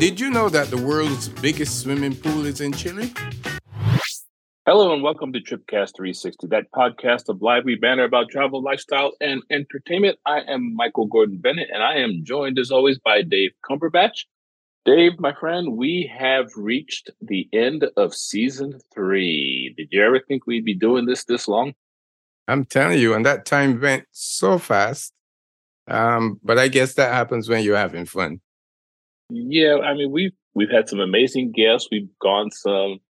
Did you know that the world's biggest swimming pool is in Chile? Hello and welcome to Tripcast 360, that podcast of lively banner about travel, lifestyle, and entertainment. I am Michael Gordon Bennett, and I am joined as always by Dave Cumberbatch. Dave, my friend, we have reached the end of season three. Did you ever think we'd be doing this this long? I'm telling you, and that time went so fast. Um, but I guess that happens when you're having fun. Yeah, I mean we've we've had some amazing guests. We've gone some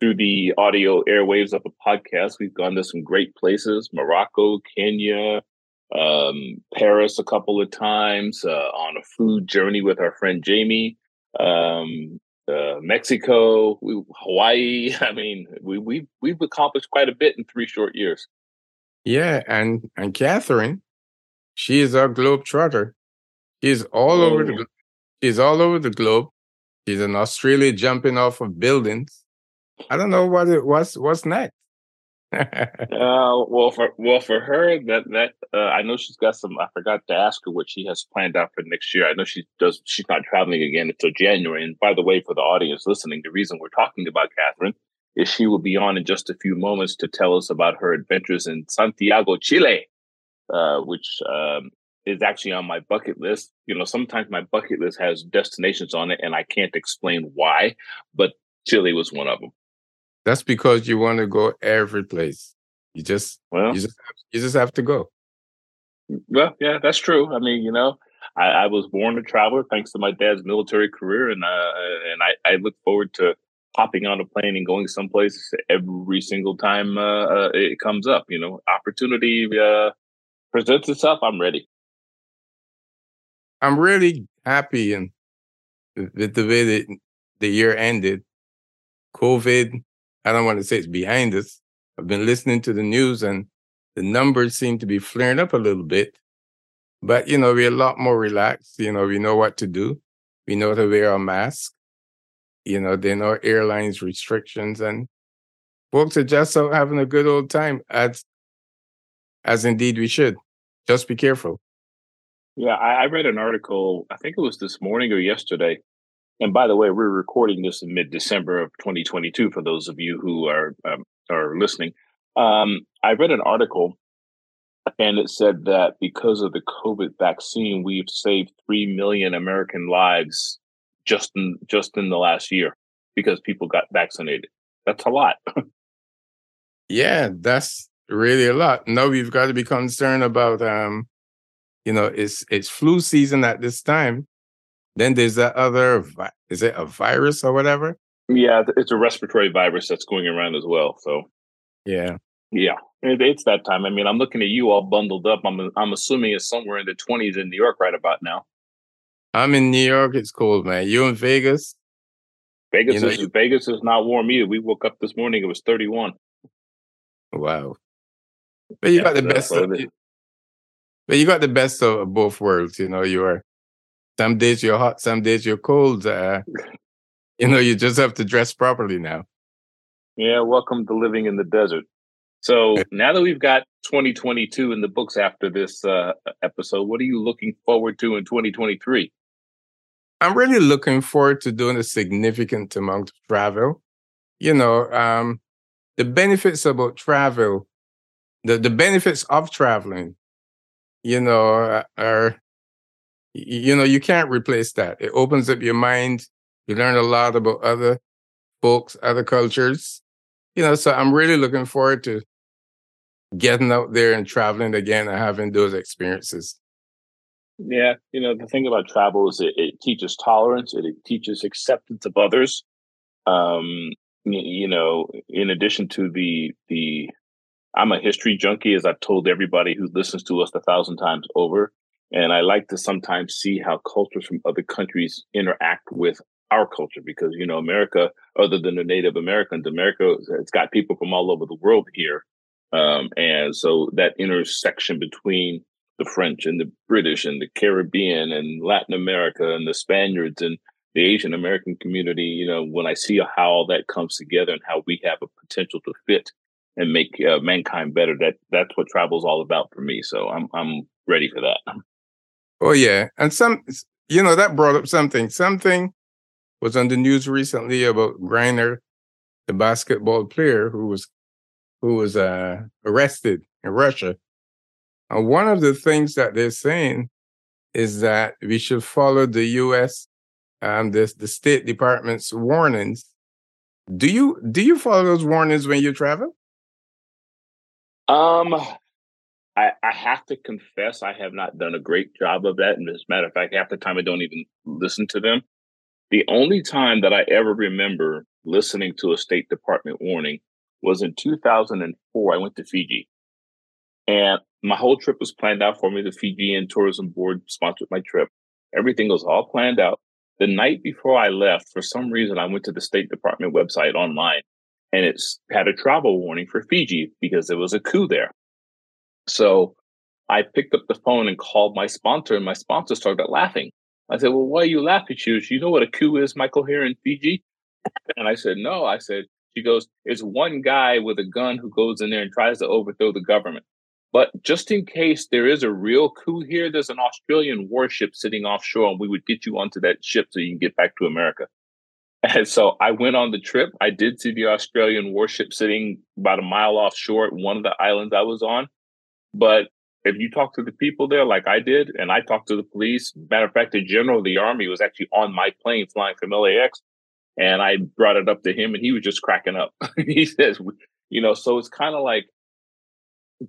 through the audio airwaves of a podcast. We've gone to some great places: Morocco, Kenya, um, Paris a couple of times uh, on a food journey with our friend Jamie. Um, uh, Mexico, we, Hawaii. I mean, we we we've accomplished quite a bit in three short years. Yeah, and and Catherine, she is our globe trotter. She's all oh. over the She's all over the globe. She's in Australia jumping off of buildings. I don't know what it was. What's next? uh, well, for well for her, that that uh, I know she's got some. I forgot to ask her what she has planned out for next year. I know she does. She's not traveling again until January. And by the way, for the audience listening, the reason we're talking about Catherine is she will be on in just a few moments to tell us about her adventures in Santiago, Chile, uh, which um, is actually on my bucket list. You know, sometimes my bucket list has destinations on it and I can't explain why, but Chile was one of them. That's because you want to go every place. You just well, you just you just have to go. Well, yeah, that's true. I mean, you know, I, I was born a traveler thanks to my dad's military career, and uh, and I, I look forward to hopping on a plane and going someplace every single time uh, uh, it comes up. You know, opportunity uh, presents itself. I'm ready. I'm really happy and with the way that the year ended. COVID, I don't want to say it's behind us. I've been listening to the news and the numbers seem to be flaring up a little bit. But, you know, we're a lot more relaxed. You know, we know what to do. We know to wear a mask. You know, there are no airlines restrictions and folks are just out having a good old time as, as indeed we should. Just be careful. Yeah, I, I read an article, I think it was this morning or yesterday. And by the way, we're recording this in mid December of 2022 for those of you who are um, are listening. Um, I read an article and it said that because of the COVID vaccine, we've saved 3 million American lives just in just in the last year because people got vaccinated. That's a lot. yeah, that's really a lot. Now we've got to be concerned about um, you know, it's it's flu season at this time. Then there's that other, is it a virus or whatever? Yeah, it's a respiratory virus that's going around as well. So, yeah, yeah, it's that time. I mean, I'm looking at you all bundled up. I'm I'm assuming it's somewhere in the 20s in New York right about now. I'm in New York. It's cold, man. You in Vegas? Vegas you know, is you, Vegas is not warm either. We woke up this morning; it was 31. Wow. But you yeah, got the best. Of, but you got the best of both worlds. You know, you are some days you're hot, some days you're cold. Uh, you know, you just have to dress properly now. Yeah, welcome to living in the desert. So now that we've got 2022 in the books after this uh, episode, what are you looking forward to in 2023? I'm really looking forward to doing a significant amount of travel. You know, um, the benefits about travel, the, the benefits of traveling you know, are, you know, you can't replace that. It opens up your mind. You learn a lot about other folks, other cultures, you know, so I'm really looking forward to getting out there and traveling again and having those experiences. Yeah, you know, the thing about travel is it, it teaches tolerance, it, it, teaches acceptance of others. Um, you know, in addition to the the I'm a history junkie, as I've told everybody who listens to us a thousand times over. And I like to sometimes see how cultures from other countries interact with our culture because, you know, America, other than the Native Americans, America, it's got people from all over the world here. Um, and so that intersection between the French and the British and the Caribbean and Latin America and the Spaniards and the Asian American community, you know, when I see how all that comes together and how we have a potential to fit and make uh, mankind better. That that's what travel is all about for me. So I'm I'm ready for that. Oh yeah, and some you know that brought up something something was on the news recently about Griner, the basketball player who was who was uh, arrested in Russia. And one of the things that they're saying is that we should follow the U.S. Um, the the State Department's warnings. Do you do you follow those warnings when you travel? Um, I, I have to confess I have not done a great job of that. And as a matter of fact, half the time I don't even listen to them. The only time that I ever remember listening to a State Department warning was in 2004. I went to Fiji. And my whole trip was planned out for me. The Fijian Tourism Board sponsored my trip. Everything was all planned out. The night before I left, for some reason, I went to the State Department website online and it had a travel warning for Fiji because there was a coup there. So I picked up the phone and called my sponsor, and my sponsor started laughing. I said, Well, why are you laughing? She goes, You know what a coup is, Michael, here in Fiji? And I said, No. I said, She goes, It's one guy with a gun who goes in there and tries to overthrow the government. But just in case there is a real coup here, there's an Australian warship sitting offshore, and we would get you onto that ship so you can get back to America. And so I went on the trip. I did see the Australian warship sitting about a mile offshore at one of the islands I was on. But if you talk to the people there, like I did, and I talked to the police, matter of fact, the general of the army was actually on my plane flying from LAX. And I brought it up to him and he was just cracking up. he says, you know, so it's kind of like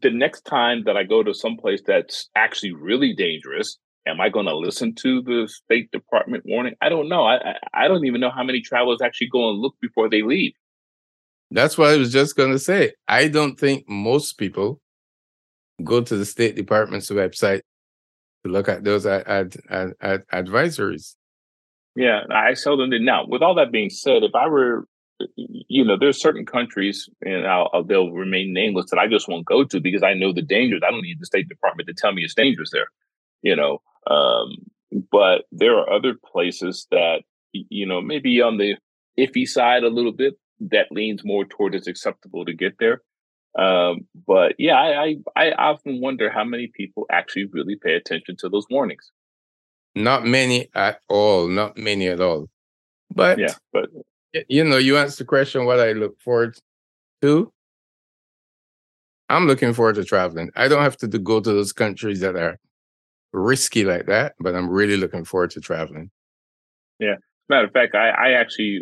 the next time that I go to some place that's actually really dangerous, am I going to listen to the State Department warning? I don't know. I, I don't even know how many travelers actually go and look before they leave. That's what I was just going to say. I don't think most people go to the State Department's website to look at those ad, ad, ad, ad advisories. Yeah, I seldom did. Now, with all that being said, if I were, you know, there's certain countries, and I'll, I'll, they'll remain nameless that I just won't go to because I know the dangers. I don't need the State Department to tell me it's dangerous there, you know. Um, but there are other places that, you know, maybe on the iffy side a little bit that leans more toward it's acceptable to get there. Um, but yeah, I, I, I often wonder how many people actually really pay attention to those warnings. Not many at all. Not many at all. But yeah, but you know, you asked the question what I look forward to. I'm looking forward to traveling. I don't have to go to those countries that are risky like that, but I'm really looking forward to traveling. Yeah. Matter of fact, I, I actually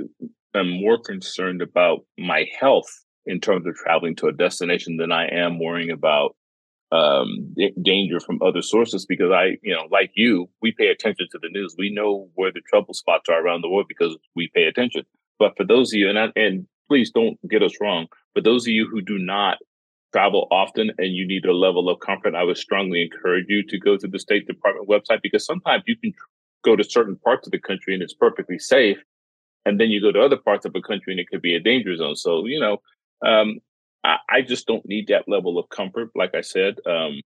am more concerned about my health in terms of traveling to a destination than I am worrying about um, danger from other sources because I, you know, like you, we pay attention to the news. We know where the trouble spots are around the world because we pay attention. But for those of you, and I, and please don't get us wrong, for those of you who do not travel often and you need a level of comfort, I would strongly encourage you to go to the State Department website because sometimes you can go to certain parts of the country and it's perfectly safe. And then you go to other parts of the country and it could be a danger zone. So, you know, um, I, I, just don't need that level of comfort, like I said. Um,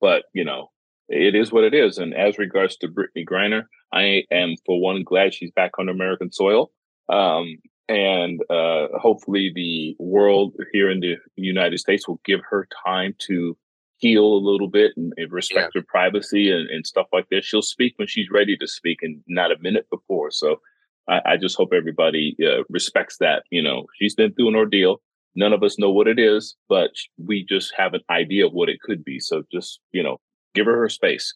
but you know, it is what it is. And as regards to Brittney Griner, I am for one glad she's back on American soil. Um, and uh, hopefully, the world here in the United States will give her time to heal a little bit and, and respect yeah. her privacy and, and, stuff like this. She'll speak when she's ready to speak, and not a minute before. So I, I just hope everybody uh, respects that. You know, she's been through an ordeal. None of us know what it is, but we just have an idea of what it could be. So just, you know, give her her space.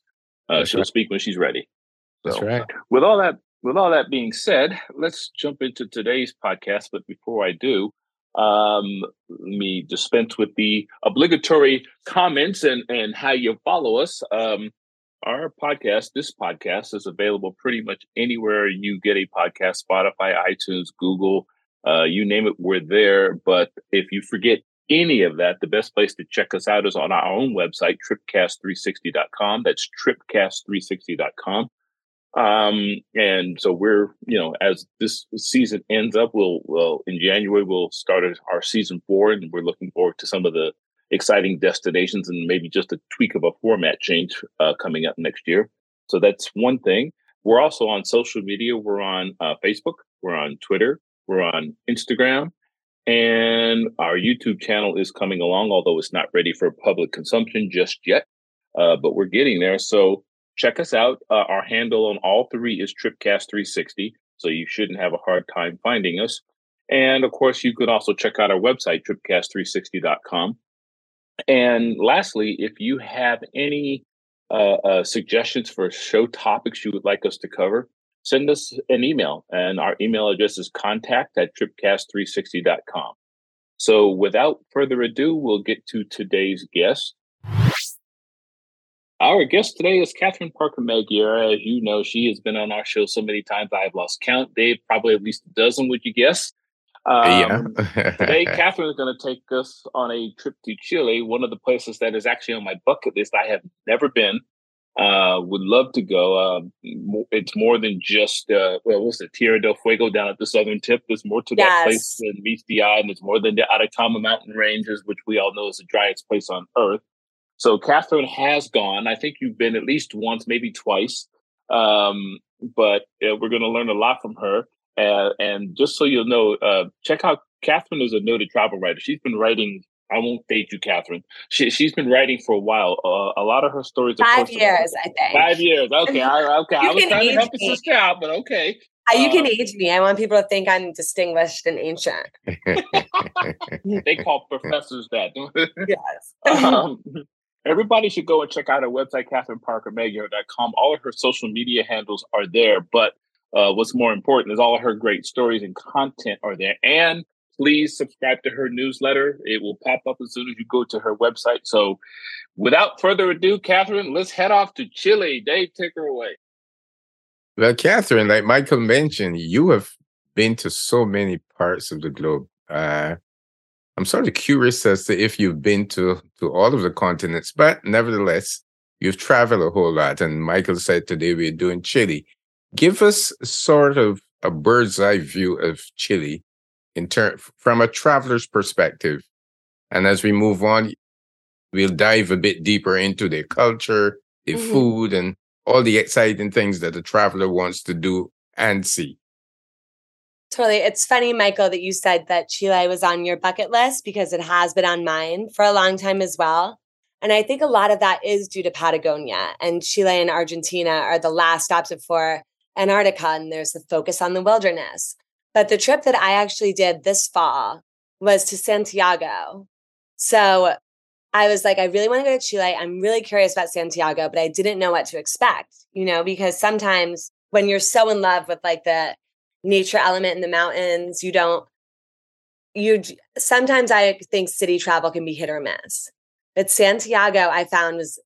Uh, she'll right. speak when she's ready. So, That's right. With all that, with all that being said, let's jump into today's podcast. But before I do, um, let me dispense with the obligatory comments and and how you follow us. Um, our podcast, this podcast, is available pretty much anywhere you get a podcast Spotify, iTunes, Google, uh, you name it, we're there. But if you forget any of that, the best place to check us out is on our own website, tripcast360.com. That's tripcast360.com. Um, and so we're, you know, as this season ends up, we'll, well, in January, we'll start our season four, and we're looking forward to some of the exciting destinations and maybe just a tweak of a format change uh, coming up next year. So that's one thing. We're also on social media. We're on uh, Facebook. We're on Twitter. We're on Instagram. And our YouTube channel is coming along, although it's not ready for public consumption just yet. Uh, but we're getting there. So check us out. Uh, our handle on all three is TripCast360. So you shouldn't have a hard time finding us. And of course, you could also check out our website, tripcast360.com. And lastly, if you have any uh, uh, suggestions for show topics you would like us to cover, send us an email. And our email address is contact at tripcast360.com. So without further ado, we'll get to today's guest. Our guest today is Catherine Parker Magyar. As you know, she has been on our show so many times I've lost count. Dave, probably at least a dozen, would you guess? Um, yeah. today, Catherine is going to take us on a trip to Chile, one of the places that is actually on my bucket list. I have never been. Uh, would love to go. Uh, it's more than just uh, well, what's it, Tierra del Fuego down at the southern tip. There's more to yes. that place than meets the eye, and it's more than the Atacama Mountain Ranges, which we all know is the driest place on earth. So Catherine has gone. I think you've been at least once, maybe twice. Um, but uh, we're going to learn a lot from her. Uh, and just so you'll know, uh, check out Catherine is a noted travel writer. She's been writing. I won't date you, Catherine. She she's been writing for a while. Uh, a lot of her stories. Five years, I think. Five years. Okay, I, okay. I was trying to help a sister out, but okay. Uh, you can um, age me. I want people to think I'm distinguished and ancient. they call professors that. yes. Um, everybody should go and check out her website, CatherineParkerMamagyar.com. All of her social media handles are there, but uh, what's more important is all of her great stories and content are there. And please subscribe to her newsletter. It will pop up as soon as you go to her website. So without further ado, Catherine, let's head off to Chile. Dave, take her away. Well, Catherine, like Michael mentioned, you have been to so many parts of the globe. Uh, I'm sort of curious as to if you've been to to all of the continents, but nevertheless, you've traveled a whole lot. And Michael said today we're doing Chile. Give us sort of a bird's eye view of Chile in term from a traveler's perspective. And as we move on, we'll dive a bit deeper into their culture, their mm-hmm. food, and all the exciting things that a traveler wants to do and see. Totally. It's funny, Michael, that you said that Chile was on your bucket list because it has been on mine for a long time as well. And I think a lot of that is due to Patagonia and Chile and Argentina are the last stops before Antarctica, and there's the focus on the wilderness. But the trip that I actually did this fall was to Santiago. So I was like, I really want to go to Chile. I'm really curious about Santiago, but I didn't know what to expect, you know, because sometimes when you're so in love with like the nature element in the mountains. You don't, you sometimes I think city travel can be hit or miss. But Santiago, I found was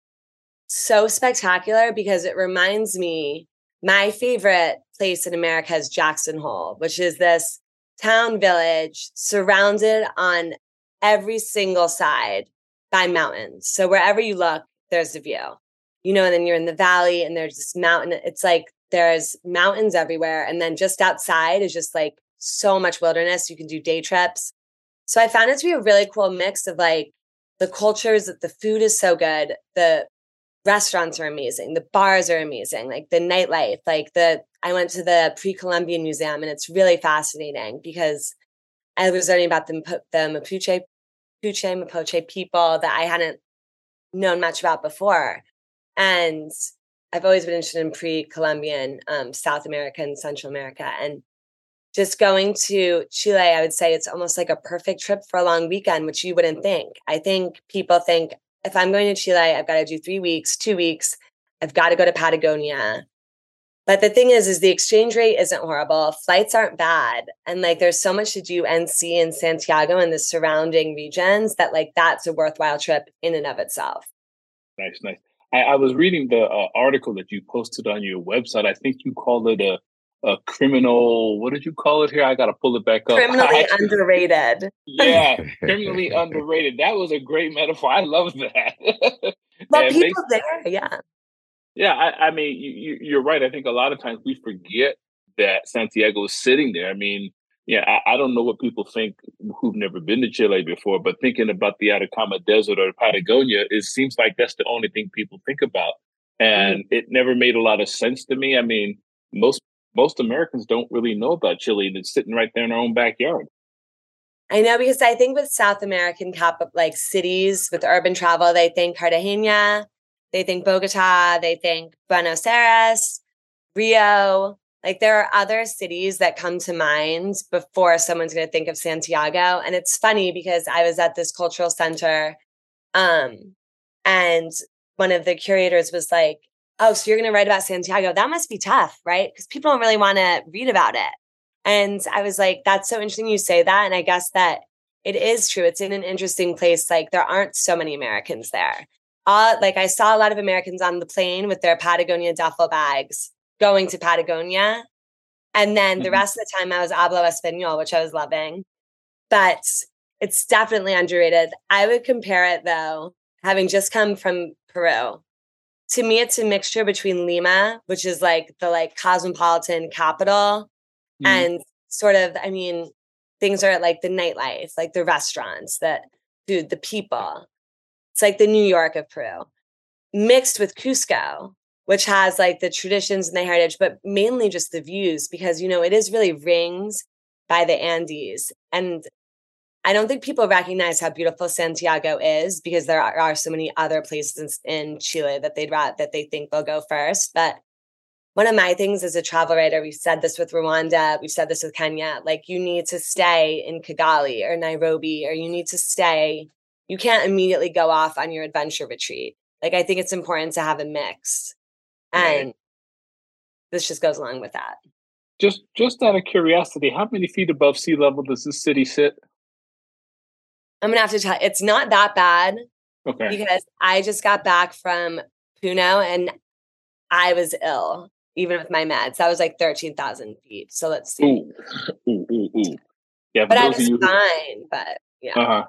so spectacular because it reminds me my favorite place in America is Jackson Hole, which is this town village surrounded on every single side by mountains. So wherever you look, there's a view. You know, and then you're in the valley and there's this mountain. It's like there's mountains everywhere. And then just outside is just like so much wilderness. You can do day trips. So I found it to be a really cool mix of like the cultures, that the food is so good. The restaurants are amazing. The bars are amazing. Like the nightlife, like the, I went to the pre-Columbian museum and it's really fascinating because I was learning about the, the Mapuche, Mapuche, Mapuche people that I hadn't known much about before. And I've always been interested in pre-Columbian um, South America and Central America, and just going to Chile, I would say it's almost like a perfect trip for a long weekend, which you wouldn't think. I think people think if I'm going to Chile, I've got to do three weeks, two weeks. I've got to go to Patagonia. But the thing is, is the exchange rate isn't horrible. Flights aren't bad. And like there's so much to do and see in Santiago and the surrounding regions that like that's a worthwhile trip in and of itself. Nice, nice. I, I was reading the uh, article that you posted on your website. I think you called it a a criminal. What did you call it here? I got to pull it back up. Criminally actually, underrated. Yeah, criminally underrated. That was a great metaphor. I love that. But people makes, there, yeah. Yeah, I, I mean, you, you're right. I think a lot of times we forget that Santiago is sitting there. I mean, yeah, I, I, don't know what people think who've never been to Chile before, but thinking about the Atacama Desert or Patagonia, it seems like that's the only thing people think about. And mm-hmm. it never made a lot of sense to me. I mean, most most Americans don't really know about Chile. and It's sitting right there in our own backyard. I know because I think with South American cap like cities with urban travel, they think Cartagena, they think Bogota, they think Buenos Aires, Rio, Like there are other cities that come to mind before someone's going to think of Santiago. And it's funny because I was at this cultural center um, and one of the curators was like, Oh, so you're going to write about Santiago? That must be tough, right? Because people don't really want to read about it. And I was like, That's so interesting you say that. And I guess that it is true. It's in an interesting place. Like there aren't so many Americans there. Uh, like I saw a lot of Americans on the plane with their Patagonia duffel bags going to Patagonia. And then the mm-hmm. rest of the time I was hablo español, which I was loving. But it's definitely underrated. I would compare it though, having just come from Peru. To me, it's a mixture between Lima, which is like the like cosmopolitan capital, mm. and sort of, I mean, things are like the nightlife, like the restaurants, that food, the people. It's like the New York of Peru, mixed with Cusco, which has like the traditions and the heritage, but mainly just the views because, you know, it is really rings by the Andes. And I don't think people recognize how beautiful Santiago is because there are, so many other places in Chile that they'd that they think they'll go first. But one of my things as a travel writer, we've said this with Rwanda, we've said this with Kenya, like you need to stay in Kigali or Nairobi, or you need to stay. You can't immediately go off on your adventure retreat. Like I think it's important to have a mix. And this just goes along with that. Just just out of curiosity, how many feet above sea level does this city sit? I'm gonna have to tell it's not that bad. Okay. Because I just got back from Puno and I was ill, even with my meds. That was like 13,000 feet. So let's see. Ooh, ooh, ooh, ooh. Yeah, but I was fine. But yeah. Uh-huh.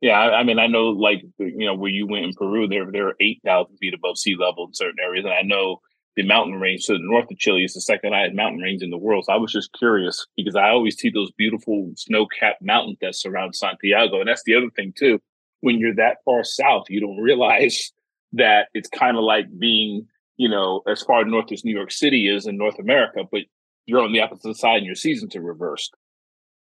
Yeah, I, I, mean, I know, like you know, where you went in Peru, there there are eight thousand feet above sea level in certain areas, and I know the mountain range to the north of Chile is the second highest mountain range in the world. So I was just curious because I always see those beautiful snow-capped mountains that surround Santiago. And that's the other thing too. When you're that far south, you don't realize that it's kind of like being, you know, as far north as New York City is in North America, but you're on the opposite side and your seasons are reversed.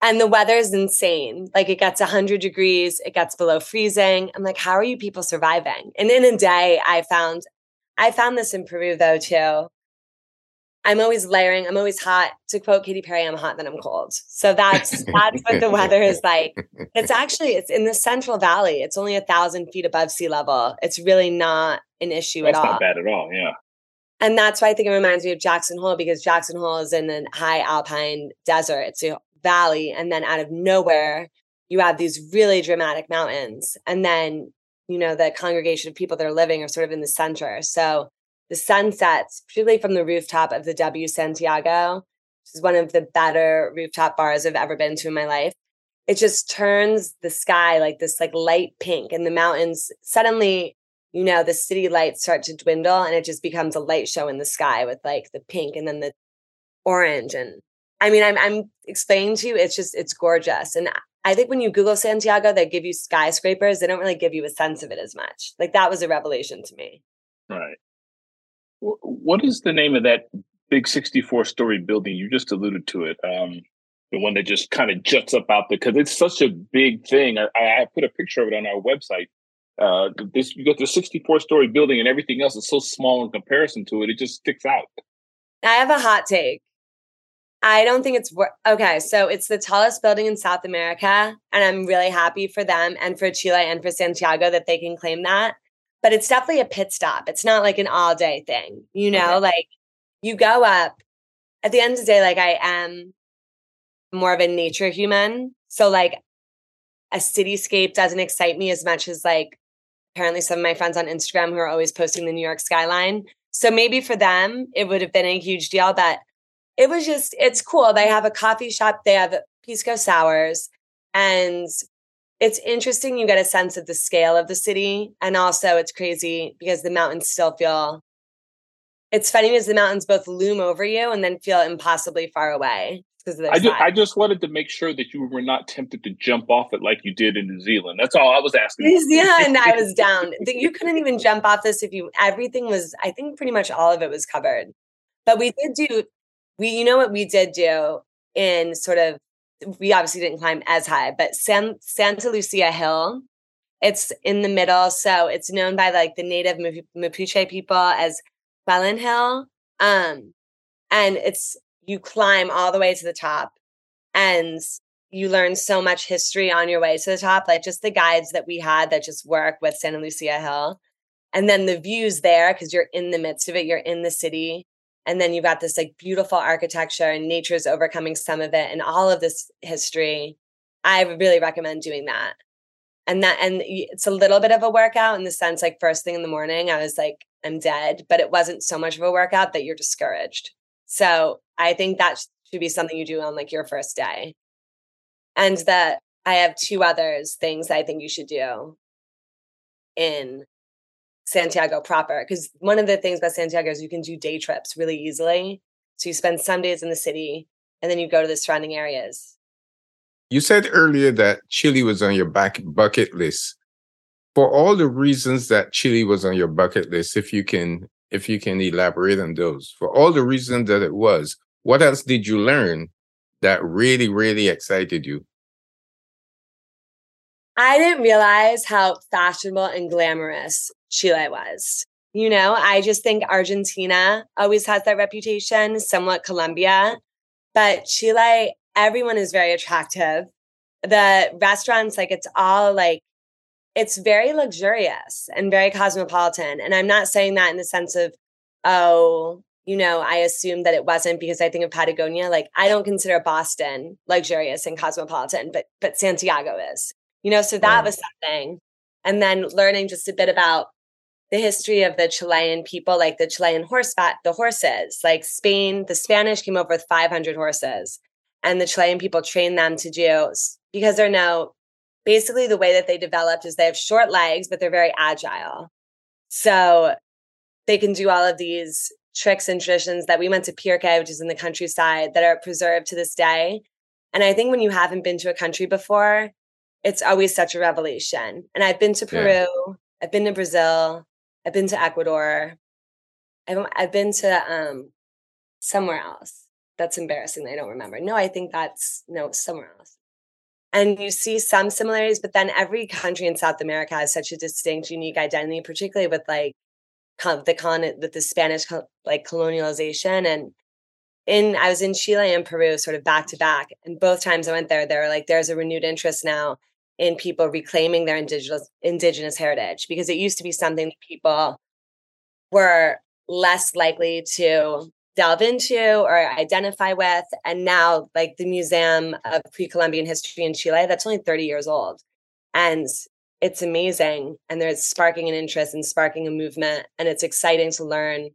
And the weather is insane. Like it gets 100 degrees, it gets below freezing. I'm like, how are you people surviving? And in a day, I found I found this in Peru though too. I'm always layering. I'm always hot. To quote Katy Perry, I'm hot, then I'm cold. So that's that's what the weather is like. It's actually it's in the Central Valley. It's only a thousand feet above sea level. It's really not an issue that's at all. Not bad at all. Yeah. And that's why I think it reminds me of Jackson Hole because Jackson Hole is in a high alpine desert. It's a valley, and then out of nowhere, you have these really dramatic mountains, and then you know, the congregation of people that are living are sort of in the center. So the sunsets, particularly from the rooftop of the W Santiago, which is one of the better rooftop bars I've ever been to in my life. It just turns the sky like this like light pink and the mountains suddenly, you know, the city lights start to dwindle and it just becomes a light show in the sky with like the pink and then the orange. And I mean, I'm I'm explaining to you, it's just it's gorgeous. And I think when you Google Santiago, they give you skyscrapers. They don't really give you a sense of it as much. Like that was a revelation to me. Right. What is the name of that big 64 story building? You just alluded to it. Um, the one that just kind of juts up out there because it's such a big thing. I, I, put a picture of it on our website. Uh, this you got the 64 story building and everything else is so small in comparison to it. It just sticks out. I have a hot take. I don't think it's wor- okay. So it's the tallest building in South America, and I'm really happy for them and for Chile and for Santiago that they can claim that. But it's definitely a pit stop. It's not like an all day thing, you know. Okay. Like you go up. At the end of the day, like I am more of a nature human, so like a cityscape doesn't excite me as much as like apparently some of my friends on Instagram who are always posting the New York skyline. So maybe for them it would have been a huge deal, but it was just it's cool. They have a coffee shop. They have Pisco sours, and it's interesting. You get a sense of the scale of the city, and also it's crazy because the mountains still feel. It's funny because the mountains both loom over you and then feel impossibly far away. I I just wanted to make sure that you were not tempted to jump off it like you did in New Zealand. That's all I was asking. New Zealand, I was down. You couldn't even jump off this if you. Everything was. I think pretty much all of it was covered. But we did do we you know what we did do in sort of we obviously didn't climb as high, but San, Santa Lucia Hill, it's in the middle. So it's known by like the native Mapuche people as Huelén Hill. Um, and it's you climb all the way to the top and you learn so much history on your way to the top, like just the guides that we had that just work with Santa Lucia Hill. And then the views there, because you're in the midst of it, you're in the city. And then you've got this like beautiful architecture and nature's overcoming some of it and all of this history. I really recommend doing that. And that, and it's a little bit of a workout in the sense like first thing in the morning, I was like, I'm dead, but it wasn't so much of a workout that you're discouraged. So I think that should be something you do on like your first day. And that I have two others things I think you should do in Santiago proper. Because one of the things about Santiago is you can do day trips really easily. So you spend some days in the city and then you go to the surrounding areas. You said earlier that Chile was on your back bucket list. For all the reasons that Chile was on your bucket list, if you can if you can elaborate on those, for all the reasons that it was, what else did you learn that really, really excited you? I didn't realize how fashionable and glamorous Chile was. You know, I just think Argentina always has that reputation, somewhat Colombia, but Chile, everyone is very attractive. The restaurants, like, it's all like, it's very luxurious and very cosmopolitan. And I'm not saying that in the sense of, oh, you know, I assumed that it wasn't because I think of Patagonia. Like, I don't consider Boston luxurious and cosmopolitan, but but Santiago is. You know, so that right. was something. And then learning just a bit about the history of the Chilean people, like the Chilean horseback, the horses, like Spain, the Spanish came over with 500 horses, and the Chilean people trained them to do because they're now basically the way that they developed is they have short legs, but they're very agile. So they can do all of these tricks and traditions that we went to Pirque, which is in the countryside, that are preserved to this day. And I think when you haven't been to a country before, it's always such a revelation. And I've been to Peru, yeah. I've been to Brazil, I've been to Ecuador. I've I've been to um somewhere else. That's embarrassing. I don't remember. No, I think that's no somewhere else. And you see some similarities, but then every country in South America has such a distinct, unique identity, particularly with like the con with the Spanish like colonialization and in I was in Chile and Peru sort of back to back and both times I went there there were like there's a renewed interest now in people reclaiming their indigenous indigenous heritage because it used to be something that people were less likely to delve into or identify with. And now like the museum of pre-columbian history in chile that's only 30 years old. And it's amazing and there's sparking an interest and sparking a movement and it's exciting to learn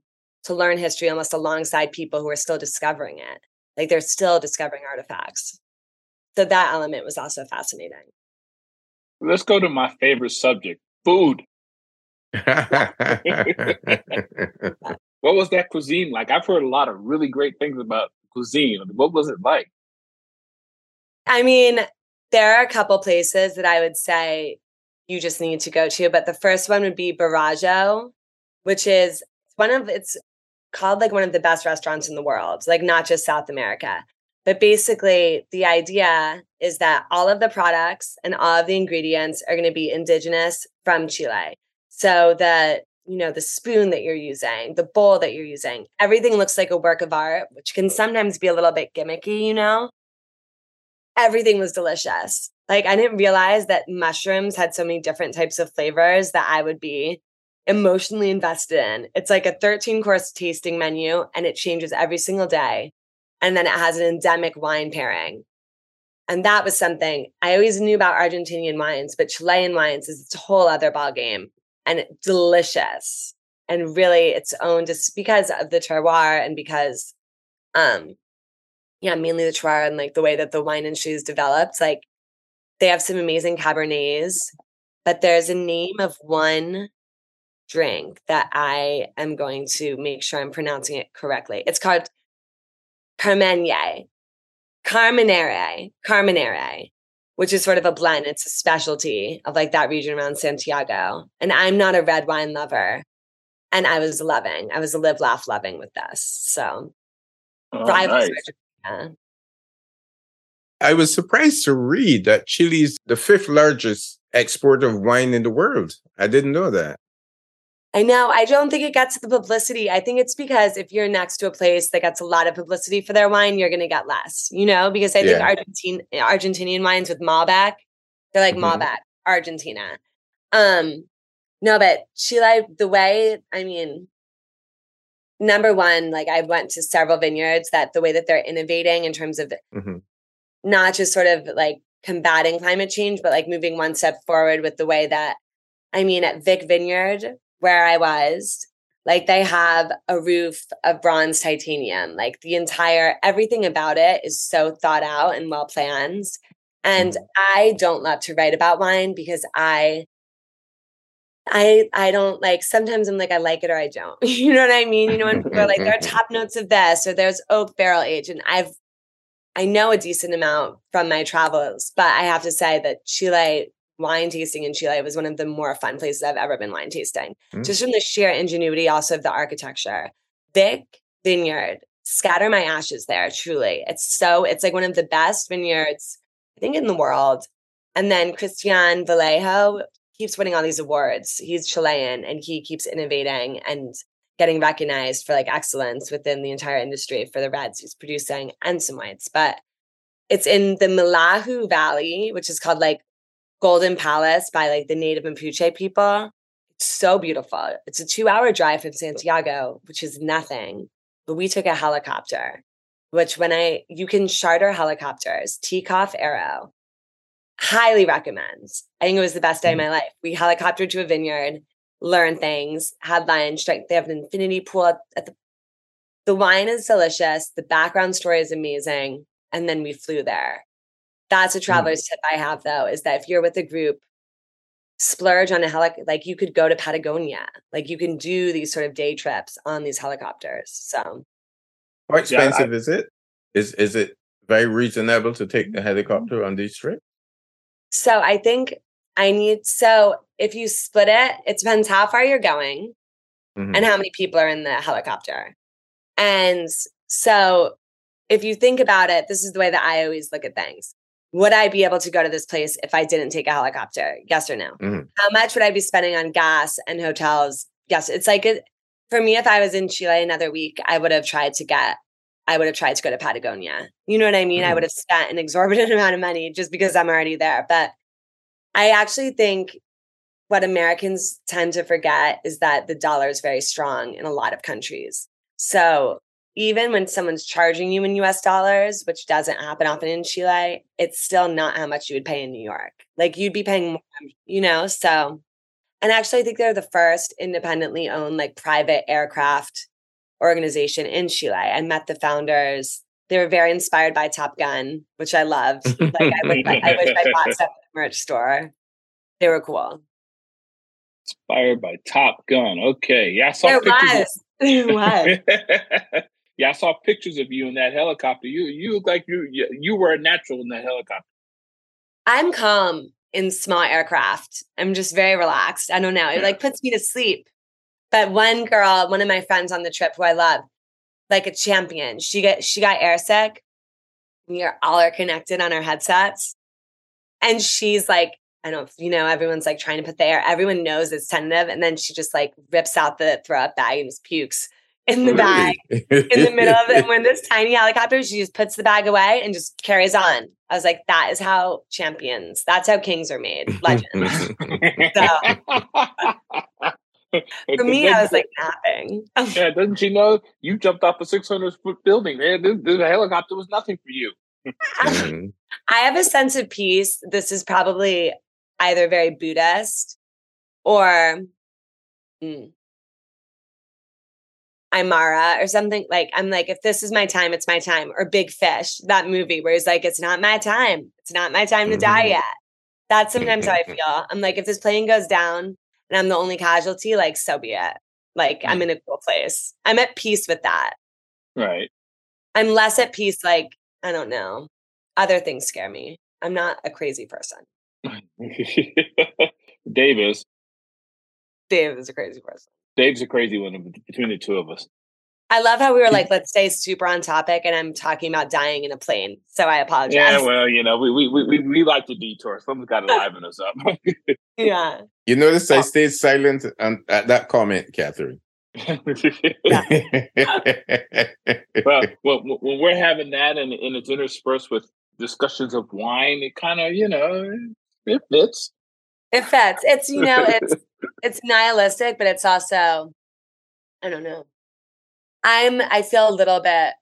to learn history almost alongside people who are still discovering it. Like they're still discovering artifacts. So that element was also fascinating let's go to my favorite subject food. what was that cuisine like? I've heard a lot of really great things about cuisine. What was it like? I mean, there are a couple places that I would say you just need to go to, but the first one would be Boragó, which is one of it's called like one of the best restaurants in the world, like not just South America. But basically, the idea is that all of the products and all of the ingredients are going to be indigenous from Chile. So that, you know, the spoon that you're using, the bowl that you're using, everything looks like a work of art, which can sometimes be a little bit gimmicky, you know? Everything was delicious. Like, I didn't realize that mushrooms had so many different types of flavors that I would be emotionally invested in. It's like a 13 course tasting menu and it changes every single day and then it has an endemic wine pairing. And that was something I always knew about Argentinian wines, but Chilean wines is a whole other ball game and delicious and really its own just because of the terroir and because um yeah, mainly the terroir and like the way that the wine industry is developed. Like they have some amazing cabernets, but there's a name of one drink that I am going to make sure I'm pronouncing it correctly. It's called Carmenere, Carmenere, Carmenere, which is sort of a blend. It's a specialty of like that region around Santiago. And I'm not a red wine lover. And I was loving, I was a live, laugh, loving with this. So, oh, nice. I was surprised to read that Chile is the fifth largest exporter of wine in the world. I didn't know that. I know. I don't think it gets the publicity. I think it's because if you're next to a place that gets a lot of publicity for their wine, you're going to get less, you know, because I think Argentine Argentinian wines with Malbec, they're like Mhm. Malbec, Argentina. Um, no, but Chile, the way, I mean, number one, like I went to several vineyards that the way that they're innovating in terms of Mhm. not just sort of like combating climate change, but like moving one step forward with the way that, I mean, at VIK Vineyard, where I was, like they have a roof of bronze titanium. Like the entire, everything about it is so thought out and well planned. And mm-hmm. I don't love to write about wine because I, I I don't like sometimes I'm like I like it or I don't. You know what I mean? You know when people are like there are top notes of this or there's oak barrel age and I've I know a decent amount from my travels, but I have to say that Chile wine tasting in Chile was one of the more fun places I've ever been wine tasting. Mm. Just from the sheer ingenuity also of the architecture. VIK Vineyard, scatter my ashes there, truly. It's so it's like one of the best vineyards I think in the world. And then Christian Vallejo keeps winning all these awards. He's Chilean and he keeps innovating and getting recognized for like excellence within the entire industry for the reds he's producing and some whites. But it's in the Millahue Valley, which is called like Golden Palace by like the native Mapuche people. It's so beautiful. It's a two hour drive from Santiago, which is nothing. But we took a helicopter, which when I, you can charter helicopters, Teacoff Arrow. Highly recommend. I think it was the best day of mm-hmm. my life. We helicoptered to a vineyard, learned things, had lunch. Like they have an infinity pool at, at the. The wine is delicious. The background story is amazing, and then we flew there. That's a traveler's tip I have though, is that if you're with a group, splurge on a helic like you could go to Patagonia. Like you can do these sort of day trips on these helicopters. So How Yeah, I- expensive is it? Is is it very reasonable to take the helicopter on these trips? so I think I need so if you split it, it depends how far you're going Mhm. and how many people are in the helicopter. And so if you think about it, this is the way that I always look at things. Would I be able to go to this place if I didn't take a helicopter? Yes or no? Mhm. How much would I be spending on gas and hotels? Yes. It's like for me, if I was in Chile another week, I would have tried to get, I would have tried to go to Patagonia. You know what I mean? I Mhm. would have spent an exorbitant amount of money just because I'm already there. But I actually think what Americans tend to forget is that the dollar is very strong in a lot of countries. So even when someone's charging you in US dollars, which doesn't happen often in Chile, it's still not how much you would pay in New York. Like you'd be paying more, you know? So, and actually, I think they're the first independently owned, like private aircraft organization in Chile. I met the founders. They were very inspired by Top Gun, which I loved. Like I, would, I wish I bought stuff at the merch store. They were cool. Inspired by Top Gun. Okay. Yeah, I saw There pictures. was. There was. Yeah, I saw pictures of you in that helicopter. You you look like you you, were a natural in that helicopter. I'm calm in small aircraft. I'm just very relaxed. I don't know. It like puts me to sleep. But one girl, one of my friends on the trip who I love, like a champion, she get she got airsick. We are all are connected on our headsets. And she's like, I don't, you know, everyone's like trying to put the air, everyone knows it's tentative. And then she just like rips out the throw up bag and just pukes in the bag in the middle of it. And we're this tiny helicopter. She just puts the bag away and just carries on. I was like, that is how champions, that's how kings are made, legends. For me, I was like napping. yeah, doesn't she know you jumped off a 600 foot building? Man, this, this helicopter was nothing for you. I have a sense of peace. This is probably either very Buddhist or mm, Aymara or something. Like, I'm like, if this is my time, it's my time. Or Big Fish, that movie where he's like, it's not my time. It's not my time to die Mhm. yet. That's sometimes how I feel. I'm like, if this plane goes down and I'm the only casualty, like, so be it. Like, I'm in a cool place. I'm at peace with that. Right. I'm less at peace, like, I don't know. Other things scare me. I'm not a crazy person. Davis. Dave is a crazy person. Dave's a crazy one between the two of us. I love how we were like, let's stay super on topic, and I'm talking about dying in a plane. So I apologize. Yeah, well, you know, we we we, we like to detour. Someone's got to liven us up. yeah. You notice I stayed silent on, at that comment, Catherine. well, well, when we're having that and, and it's interspersed with discussions of wine, it kind of, you know, it fits. It fits. It's you know, it's it's nihilistic, but it's also, I don't know. I'm I feel a little bit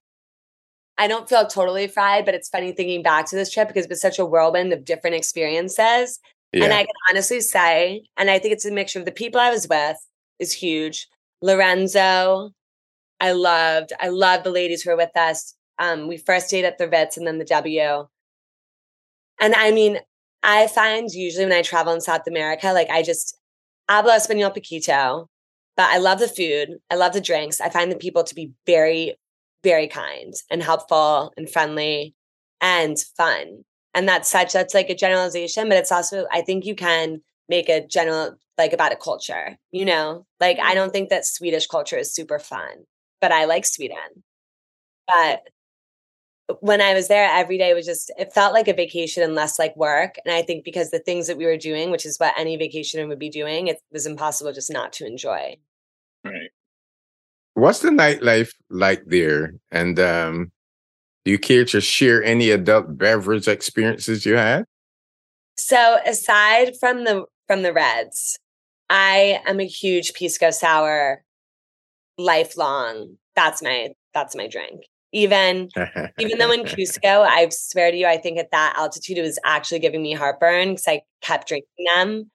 I don't feel totally fried, but it's funny thinking back to this trip because it was such a whirlwind of different experiences. Yeah. And I can honestly say, and I think it's a mixture of the people I was with is huge. Lorenzo, I loved. I loved the ladies who were with us. Um, we first stayed at the Ritz and then the W. And I mean, I find usually when I travel in South America, like I just hablo español poquito, but I love the food. I love the drinks. I find the people to be very, very kind and helpful and friendly and fun. And that's such, that's like a generalization, but it's also, I think you can make a general, like about a culture, you know? Like, I mm-hmm. don't think that Swedish culture is super fun, but I like Sweden. But when I was there, every day was just, it felt like a vacation and less like work. And I think because the things that we were doing, which is what any vacationer would be doing, it was impossible just not to enjoy. Right. What's the nightlife like there? And um, do you care to share any adult beverage experiences you had? So aside from the from the Reds, I am a huge pisco sour lifelong. That's my that's my drink. Even even though in Cusco, I swear to you, I think at that altitude it was actually giving me heartburn because I kept drinking them.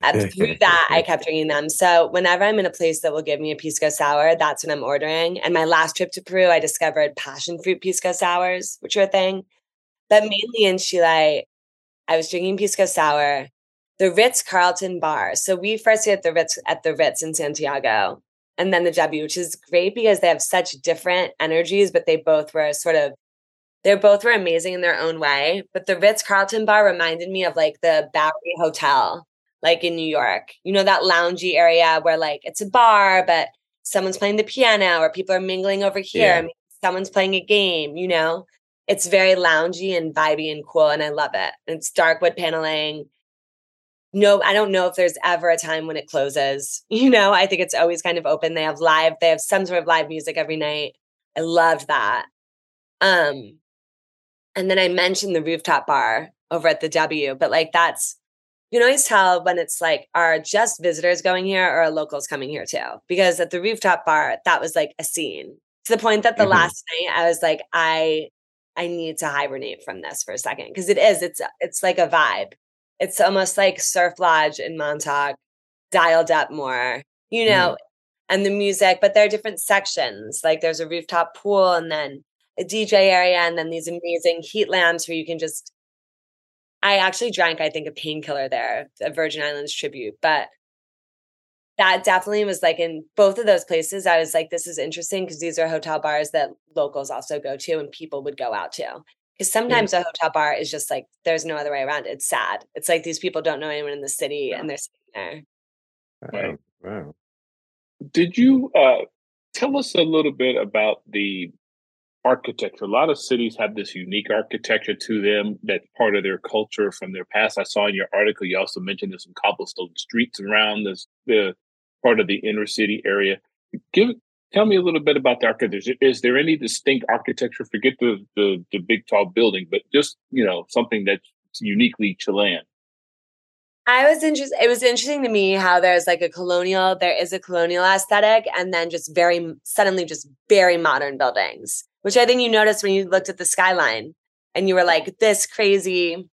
Uh, and through that, I kept drinking them. So whenever I'm in a place that will give me a pisco sour, that's what I'm ordering. And my last trip to Peru, I discovered passion fruit pisco sours, which are a thing. But mainly in Chile, I was drinking pisco sour, the Ritz Carlton bar. So we first at the Ritz at the Ritz in Santiago, and then the W, which is great because they have such different energies, but they both were sort of they both were amazing in their own way. But the Ritz Carlton bar reminded me of like the Bowery Hotel, like in New York. You know, that loungy area where like it's a bar, but someone's playing the piano or people are mingling over here. Yeah. someone's playing a game, you know? It's very loungy and vibey and cool. And I love it. It's dark wood paneling no, I don't know if there's ever a time when it closes. You know, I think it's always kind of open. They have live, they have some sort of live music every night. I loved that. Um, and then I mentioned the rooftop bar over at the W, but like that's you can always tell when it's like are just visitors going here or are locals coming here too. Because at the rooftop bar, that was like a scene. To the point that the mm-hmm. last night I was like, I I need to hibernate from this for a second. Cause it is, it's it's like a vibe. It's almost like Surf Lodge in Montauk, dialed up more, you mm. know, mm. and the music, but there are different sections. Like there's a rooftop pool and then a DJ area, and then these amazing heat lamps where you can just. I actually drank, I think, a painkiller there, a Virgin Islands tribute, but that definitely was like in both of those places. I was like, this is interesting because these are hotel bars that locals also go to and people would go out to. Because sometimes yeah. a hotel bar is just like there's no other way around. It's sad. It's like these people don't know anyone in the city yeah. and they're sitting there. Wow. wow. Did you uh, tell us a little bit about the architecture? A lot of cities have this unique architecture to them that's part of their culture from their past. I saw in your article you also mentioned there's some cobblestone streets around this the part of the inner city area. Give Tell me a little bit about the architecture. Is there any distinct architecture? Forget the, the, the big tall building, but just you know something that's uniquely Chilean. I was interested. It was interesting to me how there's like a colonial, there is a colonial aesthetic, and then just very suddenly just very modern buildings, which I think you noticed when you looked at the skyline and you were like, this crazy,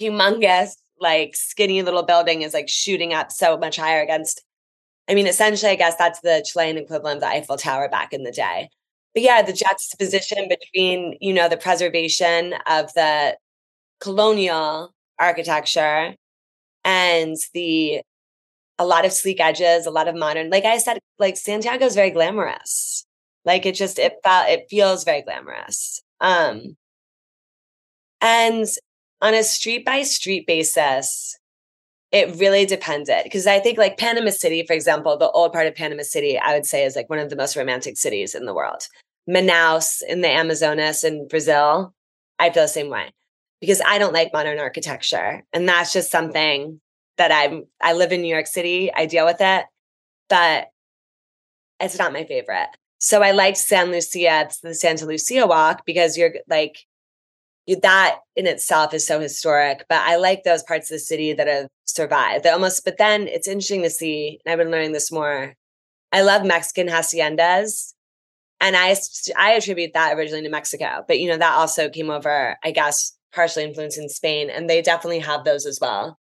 humongous, like skinny little building is like shooting up so much higher against I mean, essentially, I guess that's the Chilean equivalent of the Eiffel Tower back in the day. But yeah, the juxtaposition between, you know, the preservation of the colonial architecture and the a lot of sleek edges, a lot of modern. Like I said, like Santiago is very glamorous. Like it just it felt it feels very glamorous. Um and on a street by street basis, it really depended because I think like Panama City, for example, the old part of Panama City, I would say is like one of the most romantic cities in the world. Manaus in the Amazonas in Brazil, I feel the same way because I don't like modern architecture. And that's just something that I'm, I live in New York City, I deal with it, but it's not my favorite. So I liked San Lucia, the Santa Lucia walk because you're like, that in itself is so historic. But I like those parts of the city that have survived. Almost, but then it's interesting to see, and I've been learning this more. I love Mexican haciendas and I I attribute that originally to Mexico, but you know that also came over, I guess, partially influenced in Spain, and they definitely have those as well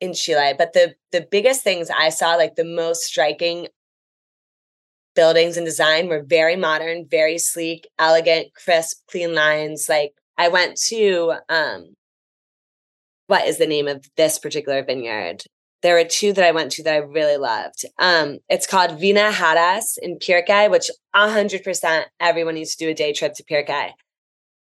in Chile. But the the biggest things I saw, like the most striking buildings and design, were very modern, very sleek, elegant, crisp, clean lines. Like I went to um, what is the name of this particular vineyard? there were two that I went to that I really loved. Um, it's called Viña Haras in Pirque, which 100% everyone needs to do a day trip to Pirque.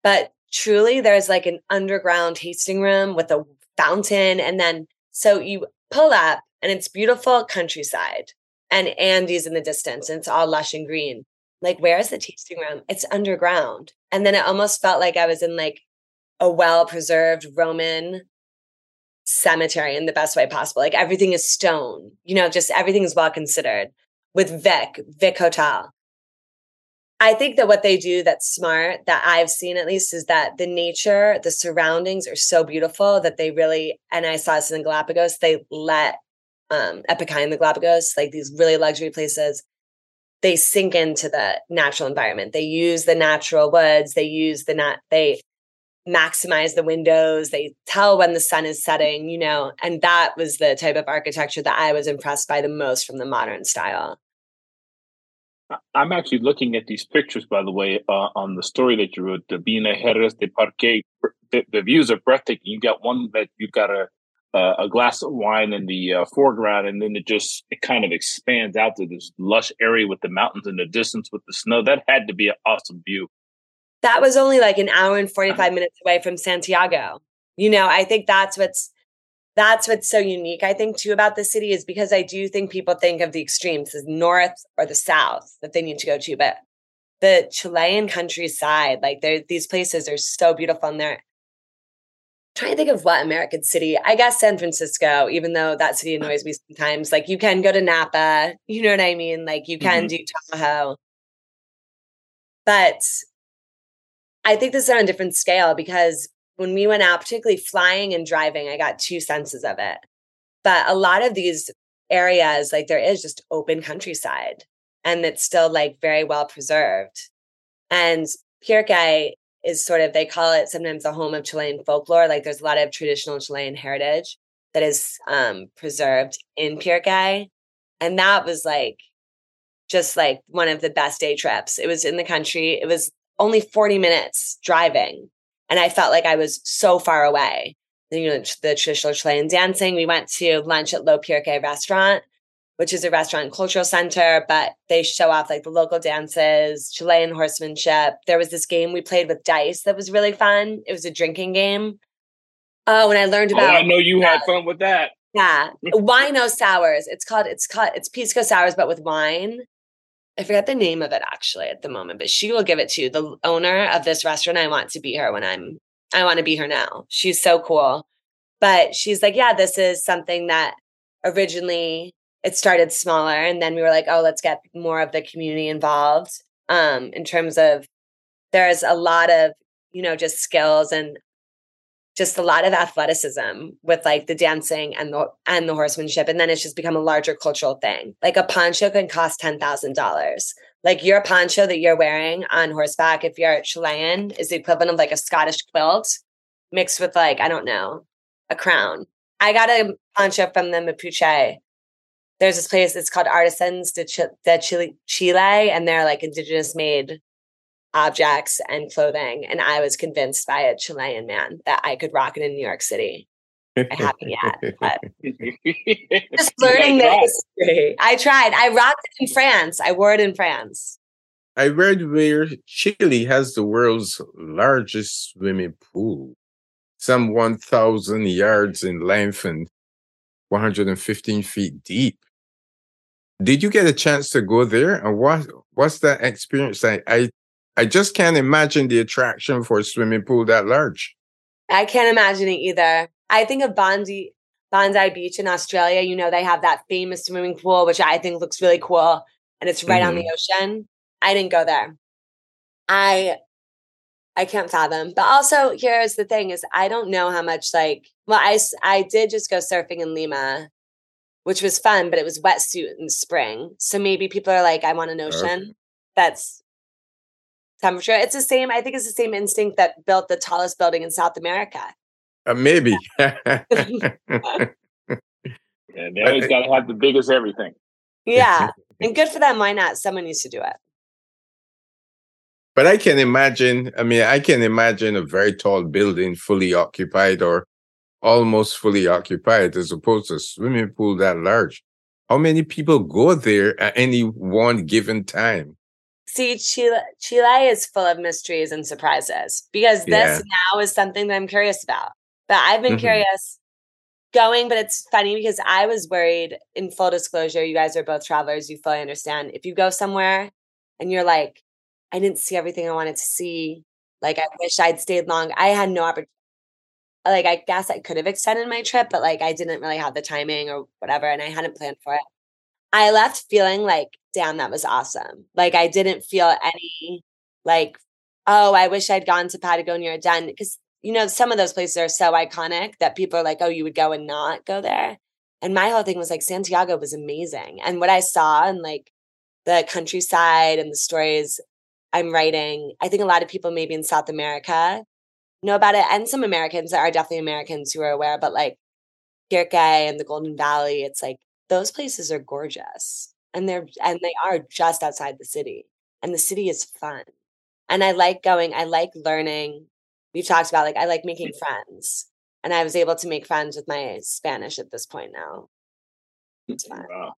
But truly, there's like an underground tasting room with a fountain. And then, so you pull up and it's beautiful countryside and Andes in the distance, and it's all lush and green. Like, where's the tasting room? It's underground. And then it almost felt like I was in like a well preserved Roman cemetery in the best way possible. Like everything is stone, you know, just everything is well considered. With VIK, VIK Hotel. I think that what they do that's smart, that I've seen at least, is that the nature, the surroundings are so beautiful that they really, and I saw this in the Galapagos, they let um in the Galapagos, like these really luxury places, they sink into the natural environment. They use the natural woods, they use the nat they maximize the windows they tell when the sun is setting you know and that was the type of architecture that i was impressed by the most from the modern style. I'm actually looking at these pictures by the way uh, on the story that you wrote the Viña Haras de Pirque. The, the, views are breathtaking. You got one that you've got a uh, a glass of wine in the uh, foreground and then it just it kind of expands out to this lush area with the mountains in the distance with the snow that had to be an awesome view that was only like an hour and 45 minutes away from Santiago. You know, I think that's what's that's what's so unique, I think, too, about the city is because I do think people think of the extremes as north or the south that they need to go to. But the Chilean countryside, like these places are so beautiful and they're trying to think of what American city. I guess San Francisco, even though that city annoys me sometimes. Like you can go to Napa, you know what I mean? Like you can mm-hmm. do Tahoe. But I think this is on a different scale because when we went out, particularly flying and driving, I got two senses of it. But a lot of these areas, like there is just open countryside and it's still like very well preserved. And Pirque is sort of, they call it sometimes the home of Chilean folklore. Like there's a lot of traditional Chilean heritage that is um, preserved in Pirque. And that was like, just like one of the best day trips. It was in the country. It was only 40 minutes driving. And I felt like I was so far away. You know, the traditional Chilean dancing. We went to lunch at Lo Pirque restaurant, which is a restaurant and cultural center, but they show off like the local dances, Chilean horsemanship. There was this game we played with dice that was really fun. It was a drinking game. Oh, and I learned about. Oh, I know you had fun with that. Yeah, wino sours. It's called. It's called. It's pisco sours, but with wine. I forget the name of it actually at the moment, but she will give it to the owner of this restaurant. I want to be her when I'm, I want to be her now. She's so cool. But she's like, yeah, this is something that originally it started smaller. And then we were like, oh, let's get more of the community involved. Um, in terms of there's a lot of, you know, just skills and just a lot of athleticism with like the dancing and the and the horsemanship and then it's just become a larger cultural thing. Like a poncho can cost $10,000 like your poncho that you're wearing on horseback if you're Chilean is the equivalent of like a Scottish quilt mixed with like I don't know a crown. I got a poncho from the Mapuche there's this place it's called Artisans de, Ch- de Chile, Chile and they're like indigenous made objects and clothing. And I was convinced by a Chilean man that I could rock it in New York City. I haven't yet, but just learning the history. I tried. I rocked it in France. I wore it in France. I read where Chile has the world's largest swimming pool, some 1,000 yards in length and 115 feet deep. Did you get a chance to go there? And what what's that experience like? I I just can't imagine the attraction for a swimming pool that large. I can't imagine it either. I think of Bondi Bondi Beach in Australia. You know, they have that famous swimming pool, which I think looks really cool, and it's right mm-hmm. on the mm-hmm. ocean. I didn't go there. I I can't fathom. But also, here's the thing: is I don't know how much like. Well, I I did just go surfing in Lima, which was fun, but it was wetsuit in spring. So maybe people are like, I want an ocean. Okay. That's temperature. It's the same. I think it's the same instinct that built the tallest building in South America. Uh, maybe. yeah, they always got to have the biggest everything. Yeah, and good for them. Why not? Someone needs to do it. But I can imagine. I mean, I can imagine a very tall building fully occupied or almost fully occupied, as opposed to a swimming pool that large. How many people go there at any one given time? See, Chile, Chile is full of mysteries and surprises because this yeah. now is something that I'm curious about. But I've been mm-hmm. curious going, but it's funny because I was worried in full disclosure, you guys are both travelers, you fully understand. If you go somewhere and you're like, I didn't see everything I wanted to see, like I wish I'd stayed long. I had no opportunity. Like I guess I could have extended my trip, but like I didn't really have the timing or whatever, and I hadn't planned for it. I left feeling like, damn, that was awesome. Like I didn't feel any like, oh, I wish I'd gone to Patagonia or done because you know some of those places are so iconic that people are like, oh, you would go and not go there. And my whole thing was like Santiago was amazing, and what I saw and like the countryside and the stories I'm writing, I think a lot of people maybe in South America know about it, and some Americans there are definitely Americans who are aware, but like Pirque and the Golden Valley, it's like those places are gorgeous and they're and they are just outside the city and the city is fun and i like going i like learning we've talked about like i like making friends and i was able to make friends with my spanish at this point now mm, fun wow.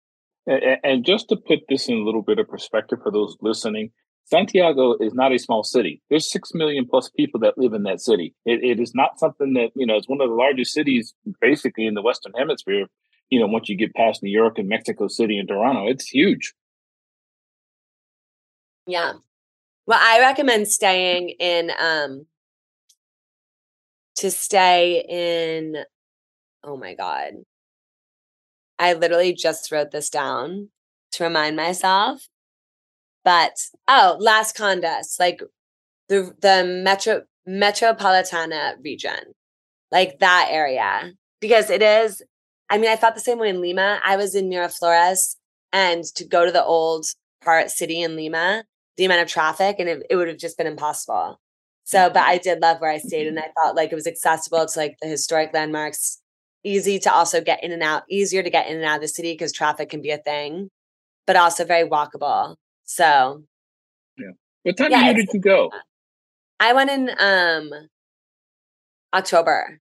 and, and just to put this in a little bit of perspective for those listening Santiago is not a small city. There's six million plus people that live in that city. It, it is not something that you know. It's one of the largest cities, basically in the Western Hemisphere you know, once you get past New York and Mexico City and Toronto, it's huge. Yeah. Well, I recommend staying in um to stay in oh my god. I literally just wrote this down to remind myself. But oh, Las Condes, like the the metro metropolitana region. Like that area because it is I mean, I felt the same way in Lima. I was in Miraflores and to go to the old part city in Lima, the amount of traffic and it, it would have just been impossible. So, but mm-hmm. I did love where I stayed and I felt like it was accessible to like the historic landmarks, easy to also get in and out, easier to get in and out of the city because traffic can be a thing, but also very walkable. So, yeah. What time yeah, of year did you go? I went in um October.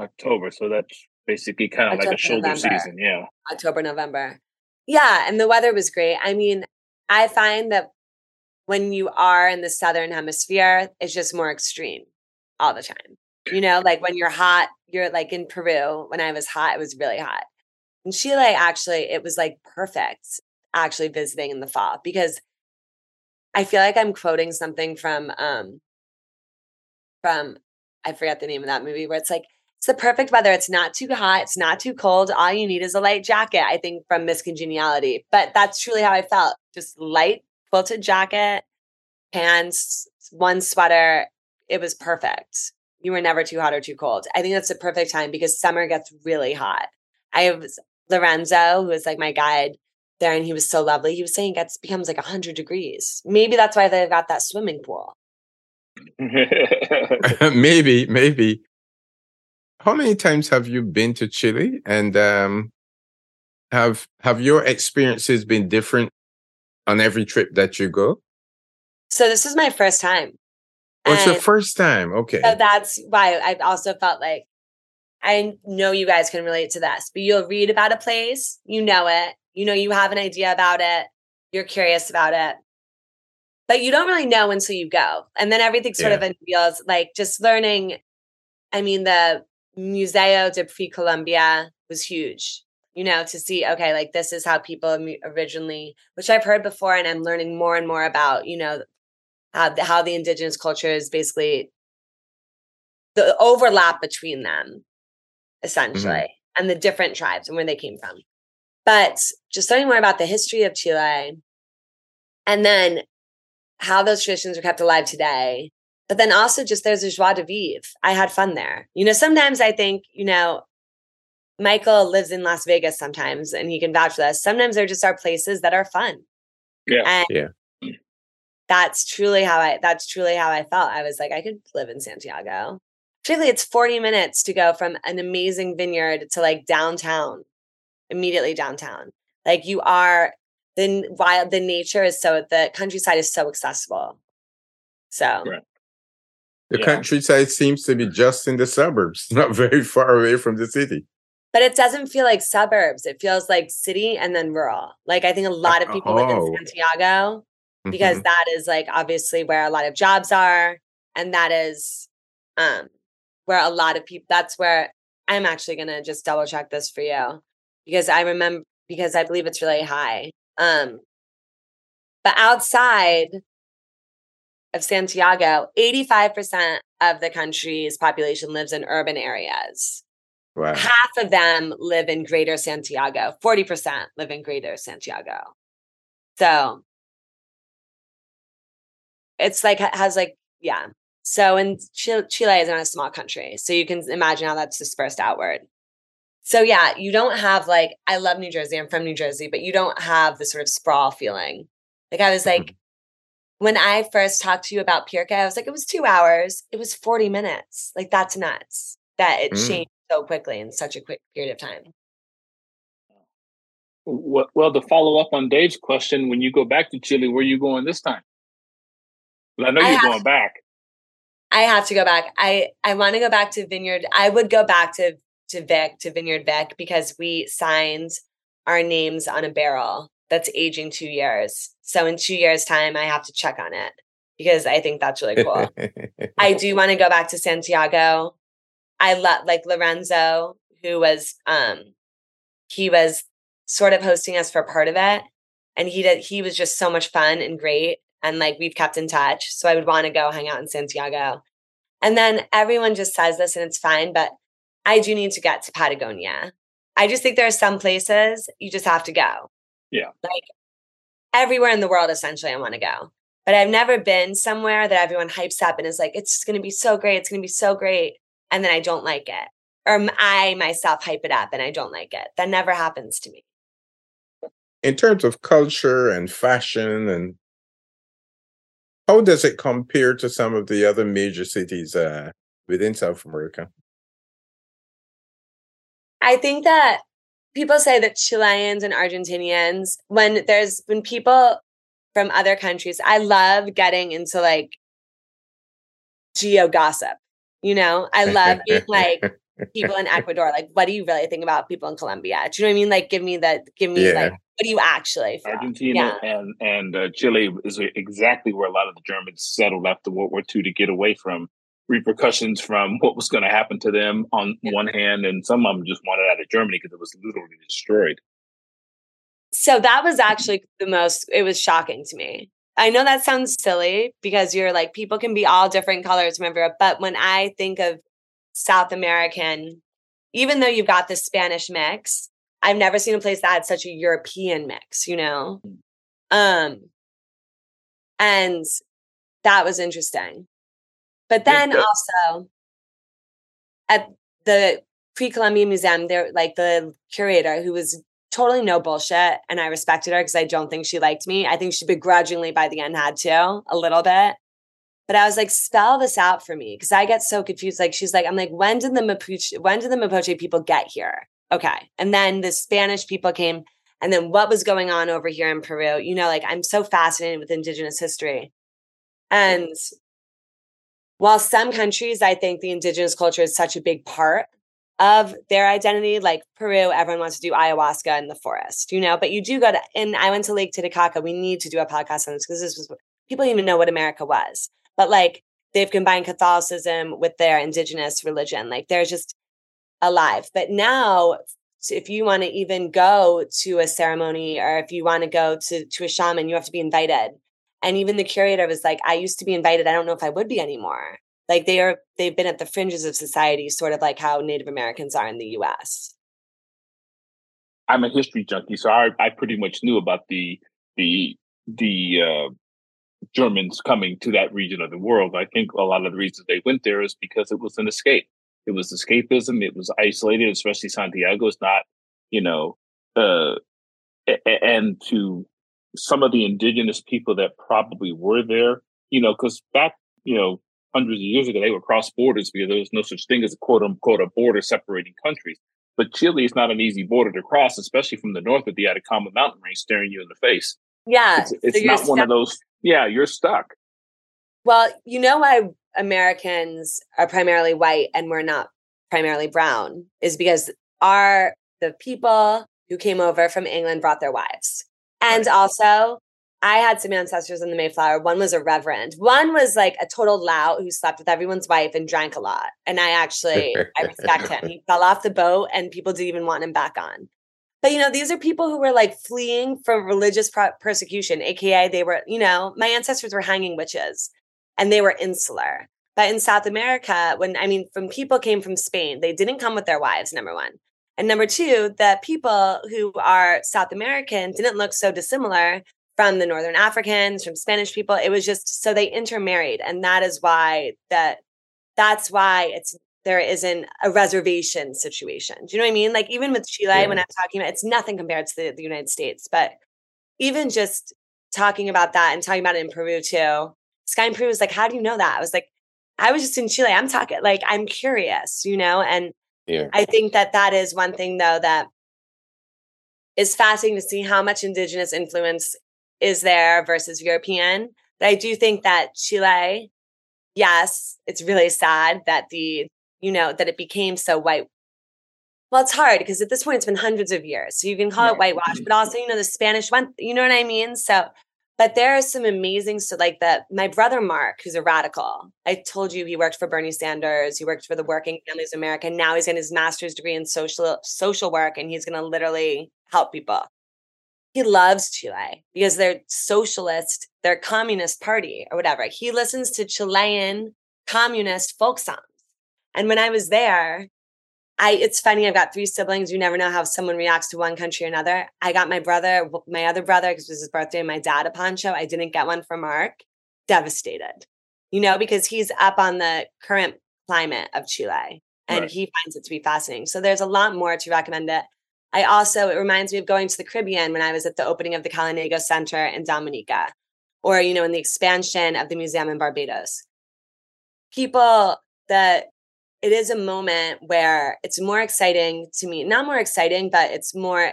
October. So that's basically kind of like a shoulder November. season. Yeah. October, November. Yeah. And the weather was great. I mean, I find that when you are in the southern hemisphere, it's just more extreme all the time. You know, like when you're hot, you're like in Peru. When I was hot, it was really hot. In Chile, actually, it was like perfect actually visiting in the fall because I feel like I'm quoting something from um from I forget the name of that movie where it's like it's the perfect weather. It's not too hot. It's not too cold. All you need is a light jacket, I think, from Miss Congeniality. But that's truly how I felt. Just light quilted jacket, pants, one sweater. It was perfect. You were never too hot or too cold. I think that's the perfect time because summer gets really hot. I have Lorenzo, who is like my guide there, and he was so lovely. He was saying it gets becomes like 100 degrees. Maybe that's why they've got that swimming pool. maybe, maybe how many times have you been to Chile? And um, have have your experiences been different on every trip that you go? So this is my first time. Oh, it's your first time. Okay. So that's why I also felt like I know you guys can relate to this, but you'll read about a place, you know it, you know you have an idea about it, you're curious about it, but you don't really know until you go, and then everything sort yeah. of unveils. Like just learning. I mean, the Museo de Pre Columbia was huge. You know, to see okay, like this is how people originally, which I've heard before, and I'm learning more and more about. You know, how the, how the indigenous culture is basically the overlap between them, mm-hmm. essentially, mm-hmm. and the different tribes and where they came from. But just learning more about the history of Chile, and then how those traditions are kept alive today. But then also just there's a joie de vivre. I had fun there. You know, sometimes I think, you know, Michael lives in Las Vegas sometimes and he can vouch for this. Sometimes there just are places that are fun. Yeah. And yeah. That's truly how I that's truly how I felt. I was like, I could live in Santiago. Particularly it's 40 minutes to go from an amazing vineyard to like downtown, immediately downtown. Like you are the wild the nature is so the countryside is so accessible. So right. the yeah. countryside seems to be just in the suburbs, not very far away from the city but it doesn't feel like suburbs. It feels like city and then rural. Like I think a lot of people oh. live in oh. Santiago because mm-hmm. that is like obviously where a lot of jobs are, and that is um where a lot of people. That's where I'm actually gonna just double check this for you because I remember because I believe it's really high. Um, but outside of Santiago, 85% of the country's population lives in urban areas. Wow. Half of them live in Greater Santiago. 40% live in Greater Santiago. So it's like has like yeah. So in Chile, Chile is not a small country, so you can imagine how that's dispersed outward. So yeah, you don't have like I love New Jersey. I'm from New Jersey, but you don't have the sort of sprawl feeling. Like I was like mm-hmm. when I first talked to you about Pirque, I was like it was 2 hours. It was 40 minutes. Like that's nuts that it mm. changed so quickly in such a quick period of time. Well, to follow up on Dave's question, when you go back to Chile, where are you going this time? Well, I know you're I going to, back. I have to go back. I I want to go back to Vineyard. I would go back to to VIK to Vineyard VIK because we signed our names on a barrel that's aging two years. So in two years' time, I have to check on it because I think that's really cool. I do want to go back to Santiago. I love like Lorenzo, who was um he was sort of hosting us for part of it. And he did he was just so much fun and great and like we've kept in touch. So I would want to go hang out in Santiago. And then everyone just says this and it's fine, but I do need to get to Patagonia. I just think there are some places you just have to go. Yeah. Like everywhere in the world, essentially, I want to go. But I've never been somewhere that everyone hypes up and is like, it's going to be so great. It's going to be so great. And then I don't like it. Or I myself hype it up and I don't like it. That never happens to me. In terms of culture and fashion and how does it compare to some of the other major cities uh, within South America? I think that people say that Chileans and Argentinians, when there's when people from other countries, I love getting into like geo gossip. You know, I love being like people in Ecuador. Like, what do you really think about people in Colombia? Do you know what I mean? Like, give me that. Give me yeah. like, what do you actually? Feel? Argentina yeah. and and uh, Chile is exactly where a lot of the Germans settled after World War II to get away from repercussions from what was going to happen to them on one hand, and some of them just wanted out of Germany because it was literally destroyed. So that was actually the most. It was shocking to me. I know that sounds silly because you're like people can be all different colors from everywhere, but when I think of South American, even though you've got the Spanish mix, I've never seen a place that had such a European mix, you know? Mm. Um, and that was interesting. But then also at the pre-Columbian Museum, there like the curator who was totally no bullshit, and I respected her because I don't think she liked me. I think she begrudgingly by the end had to a little bit. But I was like, spell this out for me because I get so confused. Like she's like, I'm like, when did the Mapuche, when did the Mapuche people get here? Okay. And then the Spanish people came. And then what was going on over here in Peru? You know, like I'm so fascinated with indigenous history. And while some countries, I think the indigenous culture is such a big part of their identity, like Peru, everyone wants to do ayahuasca in the forest, you know, but you do go to, and I went to Lake Titicaca. We need to do a podcast on this because this was, people even know what America was but like they've combined Catholicism with their indigenous religion. Like they're just alive. But now if you want to even go to a ceremony or if you want to go to to a shaman, you have to be invited. And even the curator was like, I used to be invited. I don't know if I would be anymore. Like they are, they've been at the fringes of society, sort of like how Native Americans are in the US. I'm a history junkie, so I, I pretty much knew about the the the uh, Germans coming to that region of the world. I think a lot of the reasons they went there is because it was an escape. It was escapism. It was isolated, especially Santiago is not, you know, uh, and to some of the indigenous people that probably were there, you know, because back, you know, hundreds of years ago, they were cross borders because there was no such thing as a quote unquote a border separating countries. But Chile is not an easy border to cross, especially from the north with the Atacama mountain range staring you in the face. Yeah. It's, it's so not one of those, yeah, you're stuck. Well, you know why Americans are primarily white and we're not primarily brown is because our the people who came over from England brought their wives. And also, I had some ancestors in the Mayflower. One was a reverend. One was like a total lout who slept with everyone's wife and drank a lot. And I actually, I respect him. He fell off the boat and people didn't even want him back on. But, you know, these are people who were like fleeing from religious pro- persecution, AKA they were, you know, my ancestors were hanging witches and they were insular. But in South America, when I mean, from people came from Spain, they didn't come with their wives, number one. And number two, the people who are South American didn't look so dissimilar from the Northern Africans, from Spanish people. It was just so they intermarried. And that is why that that's why it's there isn't a reservation situation. Do you know what I mean? Like even with Chile, yeah. when I'm talking about it's nothing compared to the, the United States, but even just talking about that and talking about it in Peru too. Sky in Peru was like, How do you know that? I was like, I was just in Chile. I'm talking like I'm curious, you know, and yeah. I think that that is one thing, though, that is fascinating to see how much indigenous influence is there versus European. But I do think that Chile, yes, it's really sad that the, you know, that it became so white. Well, it's hard because at this point it's been hundreds of years. So you can call it whitewash, but also, you know, the Spanish one, you know what I mean? So but there are some amazing so like that my brother mark who's a radical i told you he worked for bernie sanders he worked for the working families of america now he's getting his master's degree in social social work and he's going to literally help people. He loves chile because they're socialist they're communist party or whatever. He listens to chilean communist folk songs. And when i was there I it's funny. I've got three siblings. You never know how someone reacts to one country or another. I got my brother, my other brother, because it was his birthday, and my dad a poncho. I didn't get one for Mark. Devastated, you know, because he's up on the current climate of Chile and right. he finds it to be fascinating. So there's a lot more to recommend it. I also, it reminds me of going to the Caribbean when I was at the opening of the Kalinago Center in Dominica, or, you know, in the expansion of the museum in Barbados. People that it is a moment where it's more exciting to me. Not more exciting, but it's more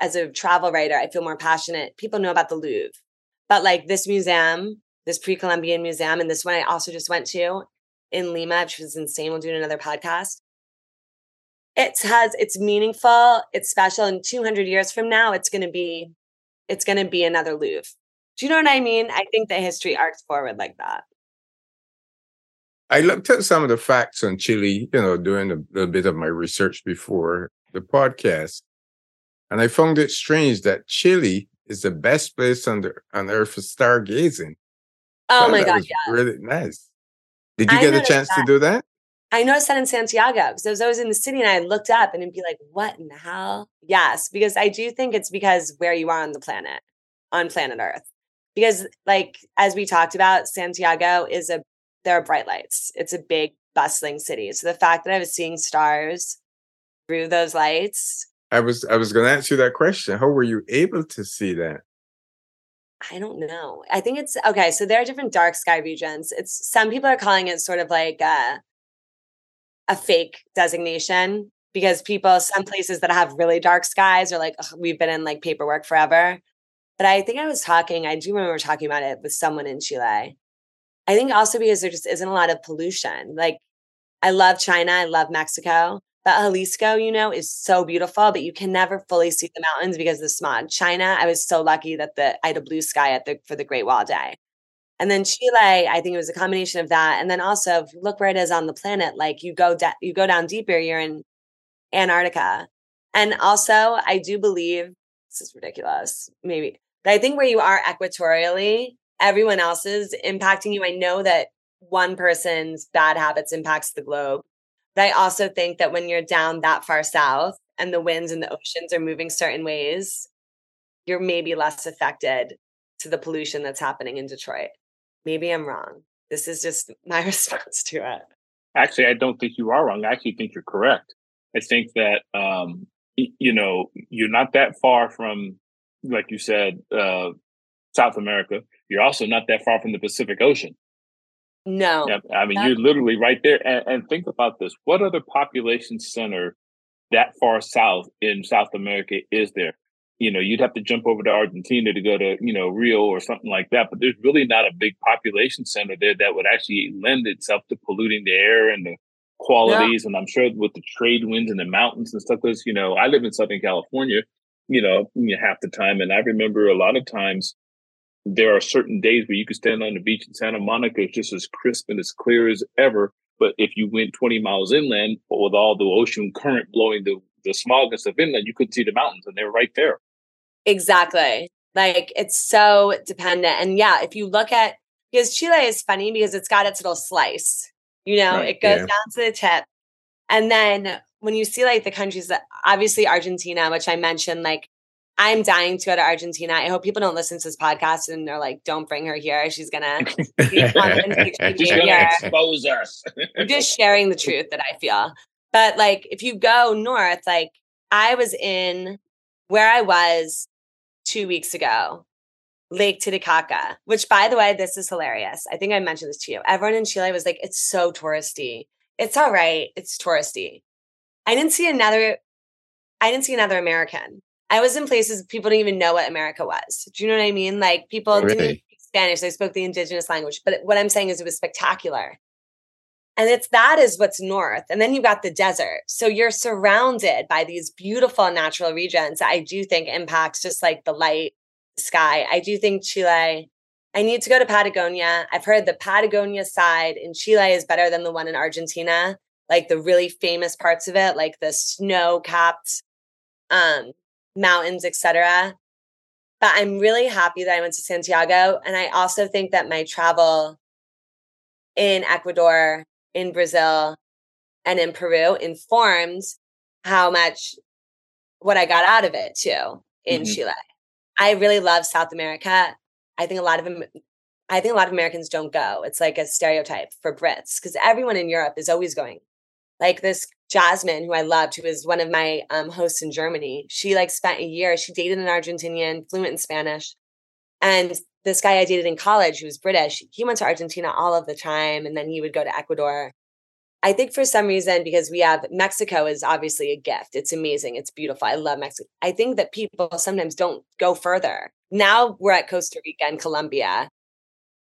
as a travel writer, I feel more passionate. People know about the Louvre, but like this museum, this pre-Columbian museum, and this one I also just went to in Lima, which was insane. We'll do another podcast. It has it's meaningful, it's special. And 200 years from now, it's going to be, it's going to be another Louvre. Do you know what I mean? I think the history arcs forward like that. I looked at some of the facts on Chile, you know, doing a, a bit of my research before the podcast. And I found it strange that Chile is the best place on, the, on earth for stargazing. Oh my God, yeah. Really nice. Did you I get a chance that. to do that? I noticed that in Santiago because I was always in the city and I looked up and it'd be like, what in the hell? Yes, because I do think it's because where you are on the planet, on planet Earth. Because, like, as we talked about, Santiago is a there are bright lights. It's a big, bustling city. So the fact that I was seeing stars through those lights. I was I was going to ask you that question. How were you able to see that? I don't know. I think it's okay. So there are different dark sky regions. It's some people are calling it sort of like a, a fake designation because people, some places that have really dark skies are like, we've been in like paperwork forever. But I think I was talking, I do remember talking about it with someone in Chile. I think also because there just isn't a lot of pollution. Like I love China, I love Mexico, but Jalisco, you know, is so beautiful, but you can never fully see the mountains because of the smog. China, I was so lucky that the I had a blue sky at the for the Great Wall Day. And then Chile, I think it was a combination of that. And then also look where it is on the planet. Like you go da- you go down deeper, you're in Antarctica. And also, I do believe this is ridiculous, maybe, but I think where you are equatorially, everyone else is impacting you. I know that one person's bad habits impacts the globe. But I also think that when you're down that far south and the winds and the oceans are moving certain ways, you're maybe less affected to the pollution that's happening in Detroit. Maybe I'm wrong. This is just my response to it. Actually, I don't think you are wrong. I actually think you're correct. I think that um, you know you're not that far from, like you said, uh, South America. You're also not that far from the Pacific Ocean. No. I mean, you're literally right there. And, and, think about this. What other population center that far south in South America is there? You know, you'd have to jump over to Argentina to go to, you know, Rio or something like that. But there's really not a big population center there that would actually lend itself to polluting the air and the qualities. And I'm sure with the trade winds and the mountains and stuff, because, you know, I live in Southern California, you know, half the time. And I remember a lot of times there are certain days where you can stand on the beach in Santa Monica, it's just as crisp and as clear as ever. But if you went 20 miles inland with all the ocean current blowing the, the smog and stuff inland, you couldn't see the mountains and they're right there. Exactly. Like it's so dependent. And yeah, if you look at, because Chile is funny because it's got its little slice, you know, right, it goes yeah. down to the tip. And then when you see like the countries that obviously Argentina, which I mentioned, like I'm dying to go to Argentina. I hope people don't listen to this podcast and they're like, "Don't bring her here. She's gonna, She's gonna expose us." I'm just sharing the truth that I feel. But like, if you go north, like I was in where I was two weeks ago, Lake Titicaca. Which, by the way, this is hilarious. I think I mentioned this to you. Everyone in Chile was like, "It's so touristy. It's all right. It's touristy." I didn't see another. I didn't see another American. I was in places people didn't even know what America was. Do you know what I mean? Like people really? didn't speak Spanish, they spoke the indigenous language. But what I'm saying is it was spectacular. And it's that is what's north. And then you've got the desert. So you're surrounded by these beautiful natural regions that I do think impacts just like the light sky. I do think Chile, I need to go to Patagonia. I've heard the Patagonia side in Chile is better than the one in Argentina, like the really famous parts of it, like the snow capped um, mountains, etc. But I'm really happy that I went to Santiago. And I also think that my travel in Ecuador, in Brazil, and in Peru informed how much what I got out of it too in mm-hmm. Chile. I really love South America. I think a lot of I think a lot of Americans don't go. It's like a stereotype for Brits because everyone in Europe is always going. Like this Jasmine, who I loved, who was one of my um, hosts in Germany, she like spent a year. She dated an Argentinian, fluent in Spanish, and this guy I dated in college, who was British, he went to Argentina all of the time, and then he would go to Ecuador. I think for some reason, because we have Mexico is obviously a gift. It's amazing. It's beautiful. I love Mexico. I think that people sometimes don't go further. Now we're at Costa Rica and Colombia.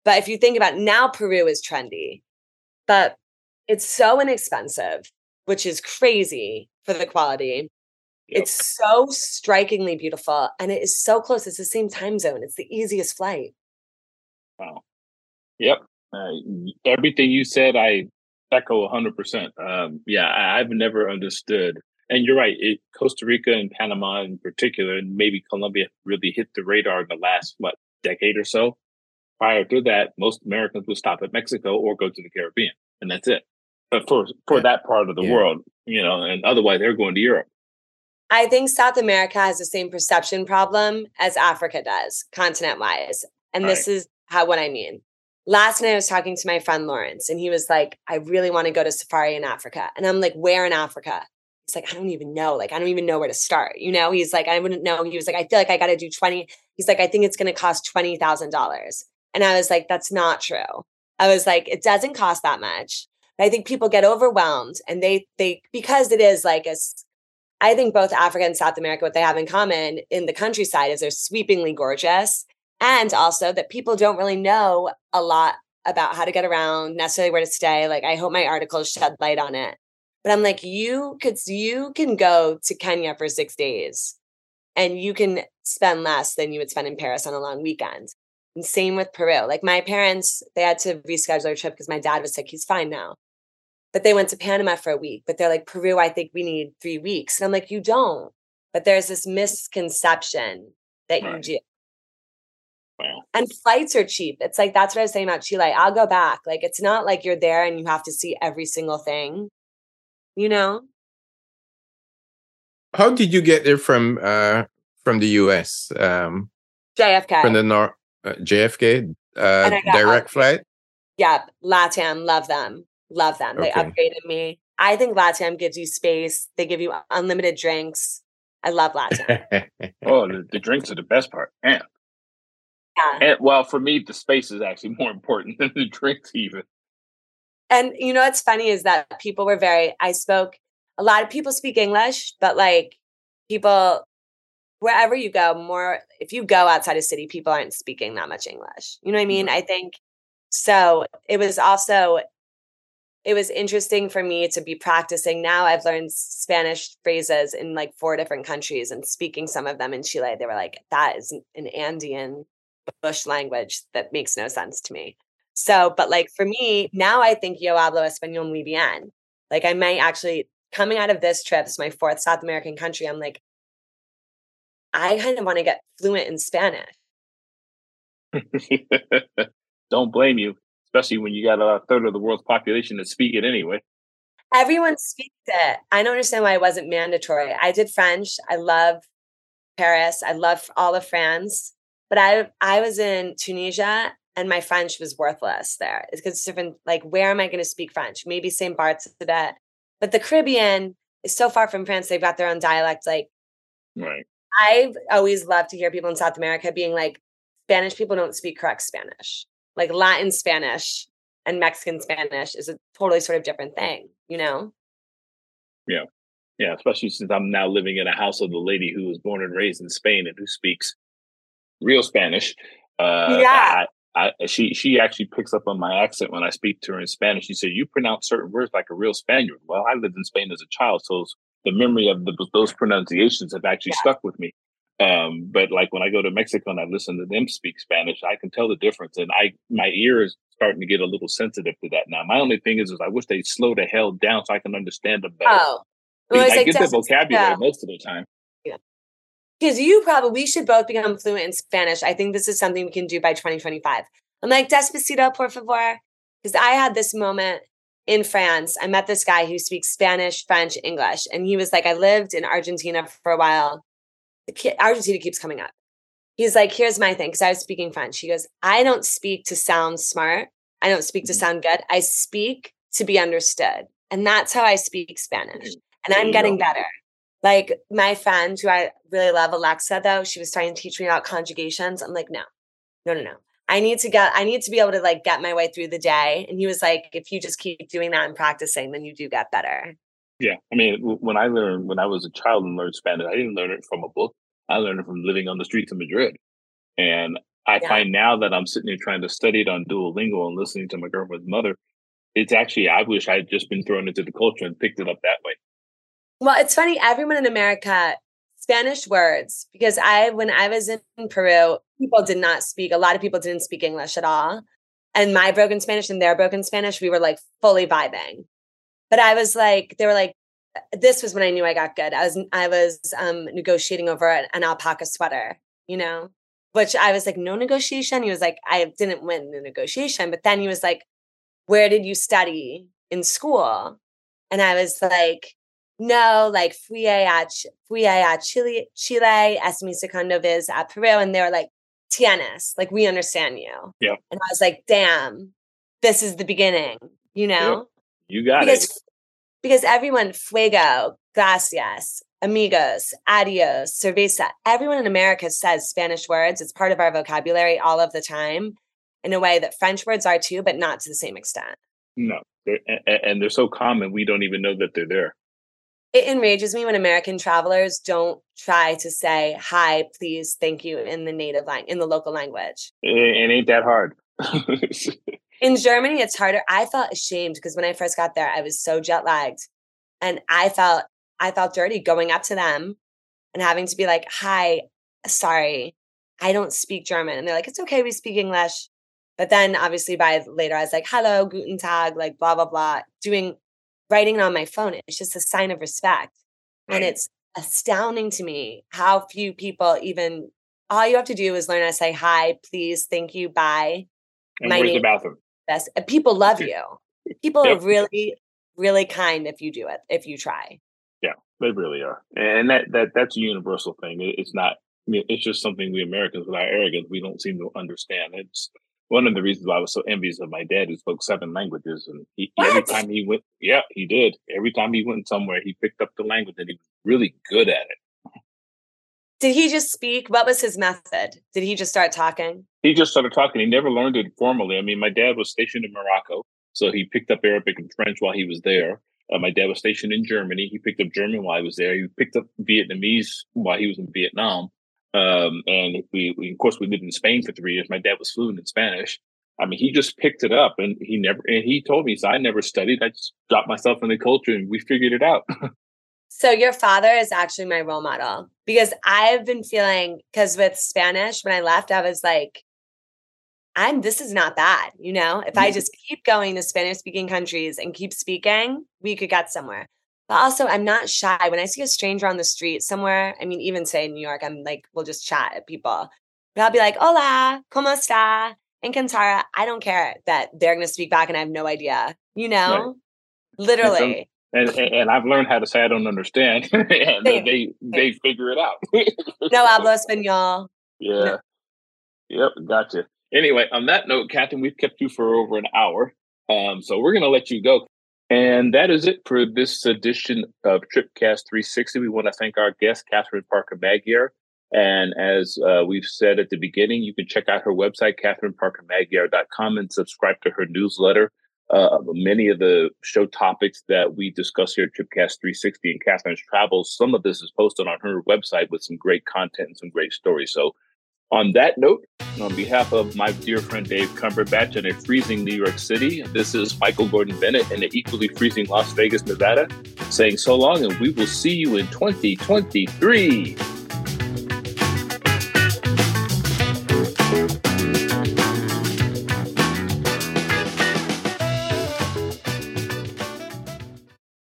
But if you think about it, now Peru is trendy. But it's so inexpensive which is crazy for the quality. Yep. It's so strikingly beautiful and it is so close. It's the same time zone. It's the easiest flight. Wow. Yep. Uh, everything you said, I echo 100%. Um, yeah, I, have never understood. And you're right. It, Costa Rica and Panama in particular, and maybe Colombia really hit the radar in the last, what, decade or so. Prior to that, most Americans would stop at Mexico or go to the Caribbean, and that's it for for that part of the yeah. world, you know, and otherwise they're going to Europe. I think South America has the same perception problem as Africa does, continent wise. And right. this is how what I mean. Last night I was talking to my friend Lawrence, and he was like, I really want to go to safari in Africa. And I'm like, where in Africa? He's like, I don't even know. Like, I don't even know where to start. You know, he's like, I wouldn't know. He was like, I feel like I got to do 20. He's like, I think it's going to cost $20,000. And I was like, that's not true. I was like, it doesn't cost that much. I think people get overwhelmed and they they because it is like a I think both Africa and South America, what they have in common in the countryside is they're sweepingly gorgeous. And also that people don't really know a lot about how to get around, necessarily where to stay. Like I hope my articles shed light on it. But I'm like, you could you can go to Kenya for six days and you can spend less than you would spend in Paris on a long weekend. And same with Peru. Like my parents, they had to reschedule their trip because my dad was sick. He's fine now. But they went to Panama for a week. But they're like, Peru, I think we need three weeks. And I'm like, you don't. But there's this misconception that right. you do. Wow. And flights are cheap. It's like that's what I was saying about Chile. I'll go back. Like it's not like you're there and you have to see every single thing. You know? How did you get there from uh from the US? Um JFK. From the North uh, JFK uh direct flight? Yep. LATAM, love them. Love them. They upgraded me. I think LATAM gives you space. They give you unlimited drinks. I love LATAM. oh, the, the drinks are the best part. Man. Yeah. And well, for me, the space is actually more important than the drinks, even. And you know what's funny is that people were very. I spoke. A lot of people speak English, but like people, wherever you go, more if you go outside of city, people aren't speaking that much English. You know what I mean? Mm-hmm. I think so. It was also it was interesting for me to be practicing. Now I've learned Spanish phrases in like four different countries and speaking some of them in Chile. They were like, that is an Andean bush language that makes no sense to me. So, but like for me, now I think yo hablo español muy bien. Like I might actually, coming out of this trip, it's my fourth South American country, I'm like, I kind of want to get fluent in Spanish. Don't blame you, especially when you got a third of the world's population that speak it anyway. Everyone speaks it. I don't understand why it wasn't mandatory. I did French. I love Paris. I love all of France. But I I was in Tunisia and my French was worthless there. It's because it's different. Like, where am I going to speak French? Maybe St. Bart's bit, but the Caribbean is so far from France. They've got their own dialect. Like, right. I've always loved to hear people in South America being like, Spanish people don't speak correct Spanish. Like Latin Spanish and Mexican Spanish is a totally sort of different thing, you know? Yeah. Yeah. Especially since I'm now living in a house of the lady who was born and raised in Spain and who speaks real Spanish. Uh, yeah. I, I, she she actually picks up on my accent when I speak to her in Spanish. She said, "You pronounce certain words like a real Spaniard." Well, I lived in Spain as a child, so the memory of the, those pronunciations have actually yeah. stuck with me. Um, but like when I go to Mexico and I listen to them speak Spanish, I can tell the difference, and I my ear is starting to get a little sensitive to that now. My only thing is, is I wish they slow the hell down so I can understand them better. Oh, well, I like get the vocabulary most of the time Yeah, because you probably we should both become fluent in Spanish. I think this is something we can do by 2025. I'm like, despacito, por favor. Because I had this moment in France. I met this guy who speaks Spanish, French, English. And he was like, I lived in Argentina for a while. Argentina keeps coming up. He's like, here's my thing. Because I was speaking French. He goes, I don't speak to sound smart. I don't speak to mm-hmm. sound good. I speak to be understood. And that's how I speak Spanish. And I'm getting better. Like my friend who I really love, Alexa, though, she was trying to teach me about conjugations. I'm like, no, no, no, no. I need to get, I need to be able to like get my way through the day. And he was like, if you just keep doing that and practicing, then you do get better. Yeah. I mean, when I learned, when I was a child and learned Spanish, I didn't learn it from a book. I learned it from living on the streets of Madrid. And I yeah. find now that I'm sitting here trying to study it on Duolingo and listening to my girlfriend's mother, it's actually, I wish I had just been thrown into the culture and picked it up that way. Well, it's funny. Everyone in America, Spanish words, because I, when I was in Peru, people did not speak, a lot of people didn't speak English at all. And my broken Spanish and their broken Spanish, we were like fully vibing. But I was like, they were like, this was when I knew I got good. I was, I was um, negotiating over an, an alpaca sweater, you know, which I was like, no negotiation. He was like, I didn't win the negotiation. But then he was like, where did you study in school? And I was like, no, like fui a, fui a Chile, Chile, es mi segundo vez a Peru. And they were like, tienes, like we understand you. Yeah. And I was like, damn, this is the beginning, you know? You got because, it. Because everyone, fuego, gracias, amigos, adios, cerveza, everyone in America says Spanish words. It's part of our vocabulary all of the time in a way that French words are too, but not to the same extent. No. and they're so common, we don't even know that they're there it enrages me when American travelers don't try to say hi, please, thank you in the native language, in the local language. It, it ain't that hard. in Germany, it's harder. I felt ashamed because when I first got there, I was so jet lagged, and I felt I felt dirty going up to them and having to be like, "Hi, sorry, I don't speak German," and they're like, "It's okay, we speak English." But then, obviously, by later, I was like, "Hello, guten tag," like blah blah blah, doing writing on my phone. It's just a sign of respect. Right. And it's astounding to me how few people even all you have to do is learn how to say hi, please, thank you, bye. And My where's the bathroom? Best. People love you. People Yep. are really, really kind if you do it, if you try. Yeah, they really are, and that that that's a universal thing. It's not. I mean, it's just something we Americans, with our arrogance, we don't seem to understand. It's one of the reasons why I was so envious of my dad, who spoke seven languages, and he, every time he went, yeah, he did. Every time he went somewhere, he picked up the language, and he was really good at it. Did he just speak? What was his method? Did he just start talking? He just started talking. He never learned it formally. I mean, my dad was stationed in Morocco, so he picked up Arabic and French while he was there. Uh, my dad was stationed in Germany. He picked up German while he was there. He picked up Vietnamese while he was in Vietnam. Um, and we, we, of course, we lived in Spain for three years. My dad was fluent in Spanish. I mean, he just picked it up, and he never. And he told me, "So I never studied. I just dropped myself in the culture, and we figured it out." So your father is actually my role model because I've been feeling because with Spanish when I left I was like I'm this is not bad, you know? If I just keep going to Spanish speaking countries and keep speaking, we could get somewhere. But also I'm not shy when I see a stranger on the street somewhere, I mean even say in New York I'm like we'll just chat at people. But I'll be like, "Hola, cómo está?" Encantara. I don't care that they're going to speak back and I have no idea, you know? Literally. And, and I've learned how to say I don't understand, and Same. they they figure it out. No hablo español. Yeah. Yep, gotcha. Anyway, on that note, Catherine, we've kept you for over an hour. Um, so we're gonna let you go. And that is it for this edition of Tripcast 360. We want to thank our guest, Catherine Parker Magyar. And as uh, we've said at the beginning, you can check out her website, catherineparkermagyar.com, and subscribe to her newsletter. Uh, many of the show topics that we discuss here at Tripcast 360 and Catherine's travels, some of this is posted on her website with some great content and some great stories. So on that note, on behalf of my dear friend Dave Cumberbatch in a freezing New York City, this is Michael Gordon Bennett in the equally freezing Las Vegas, Nevada, saying so long, and we will see you in 2023.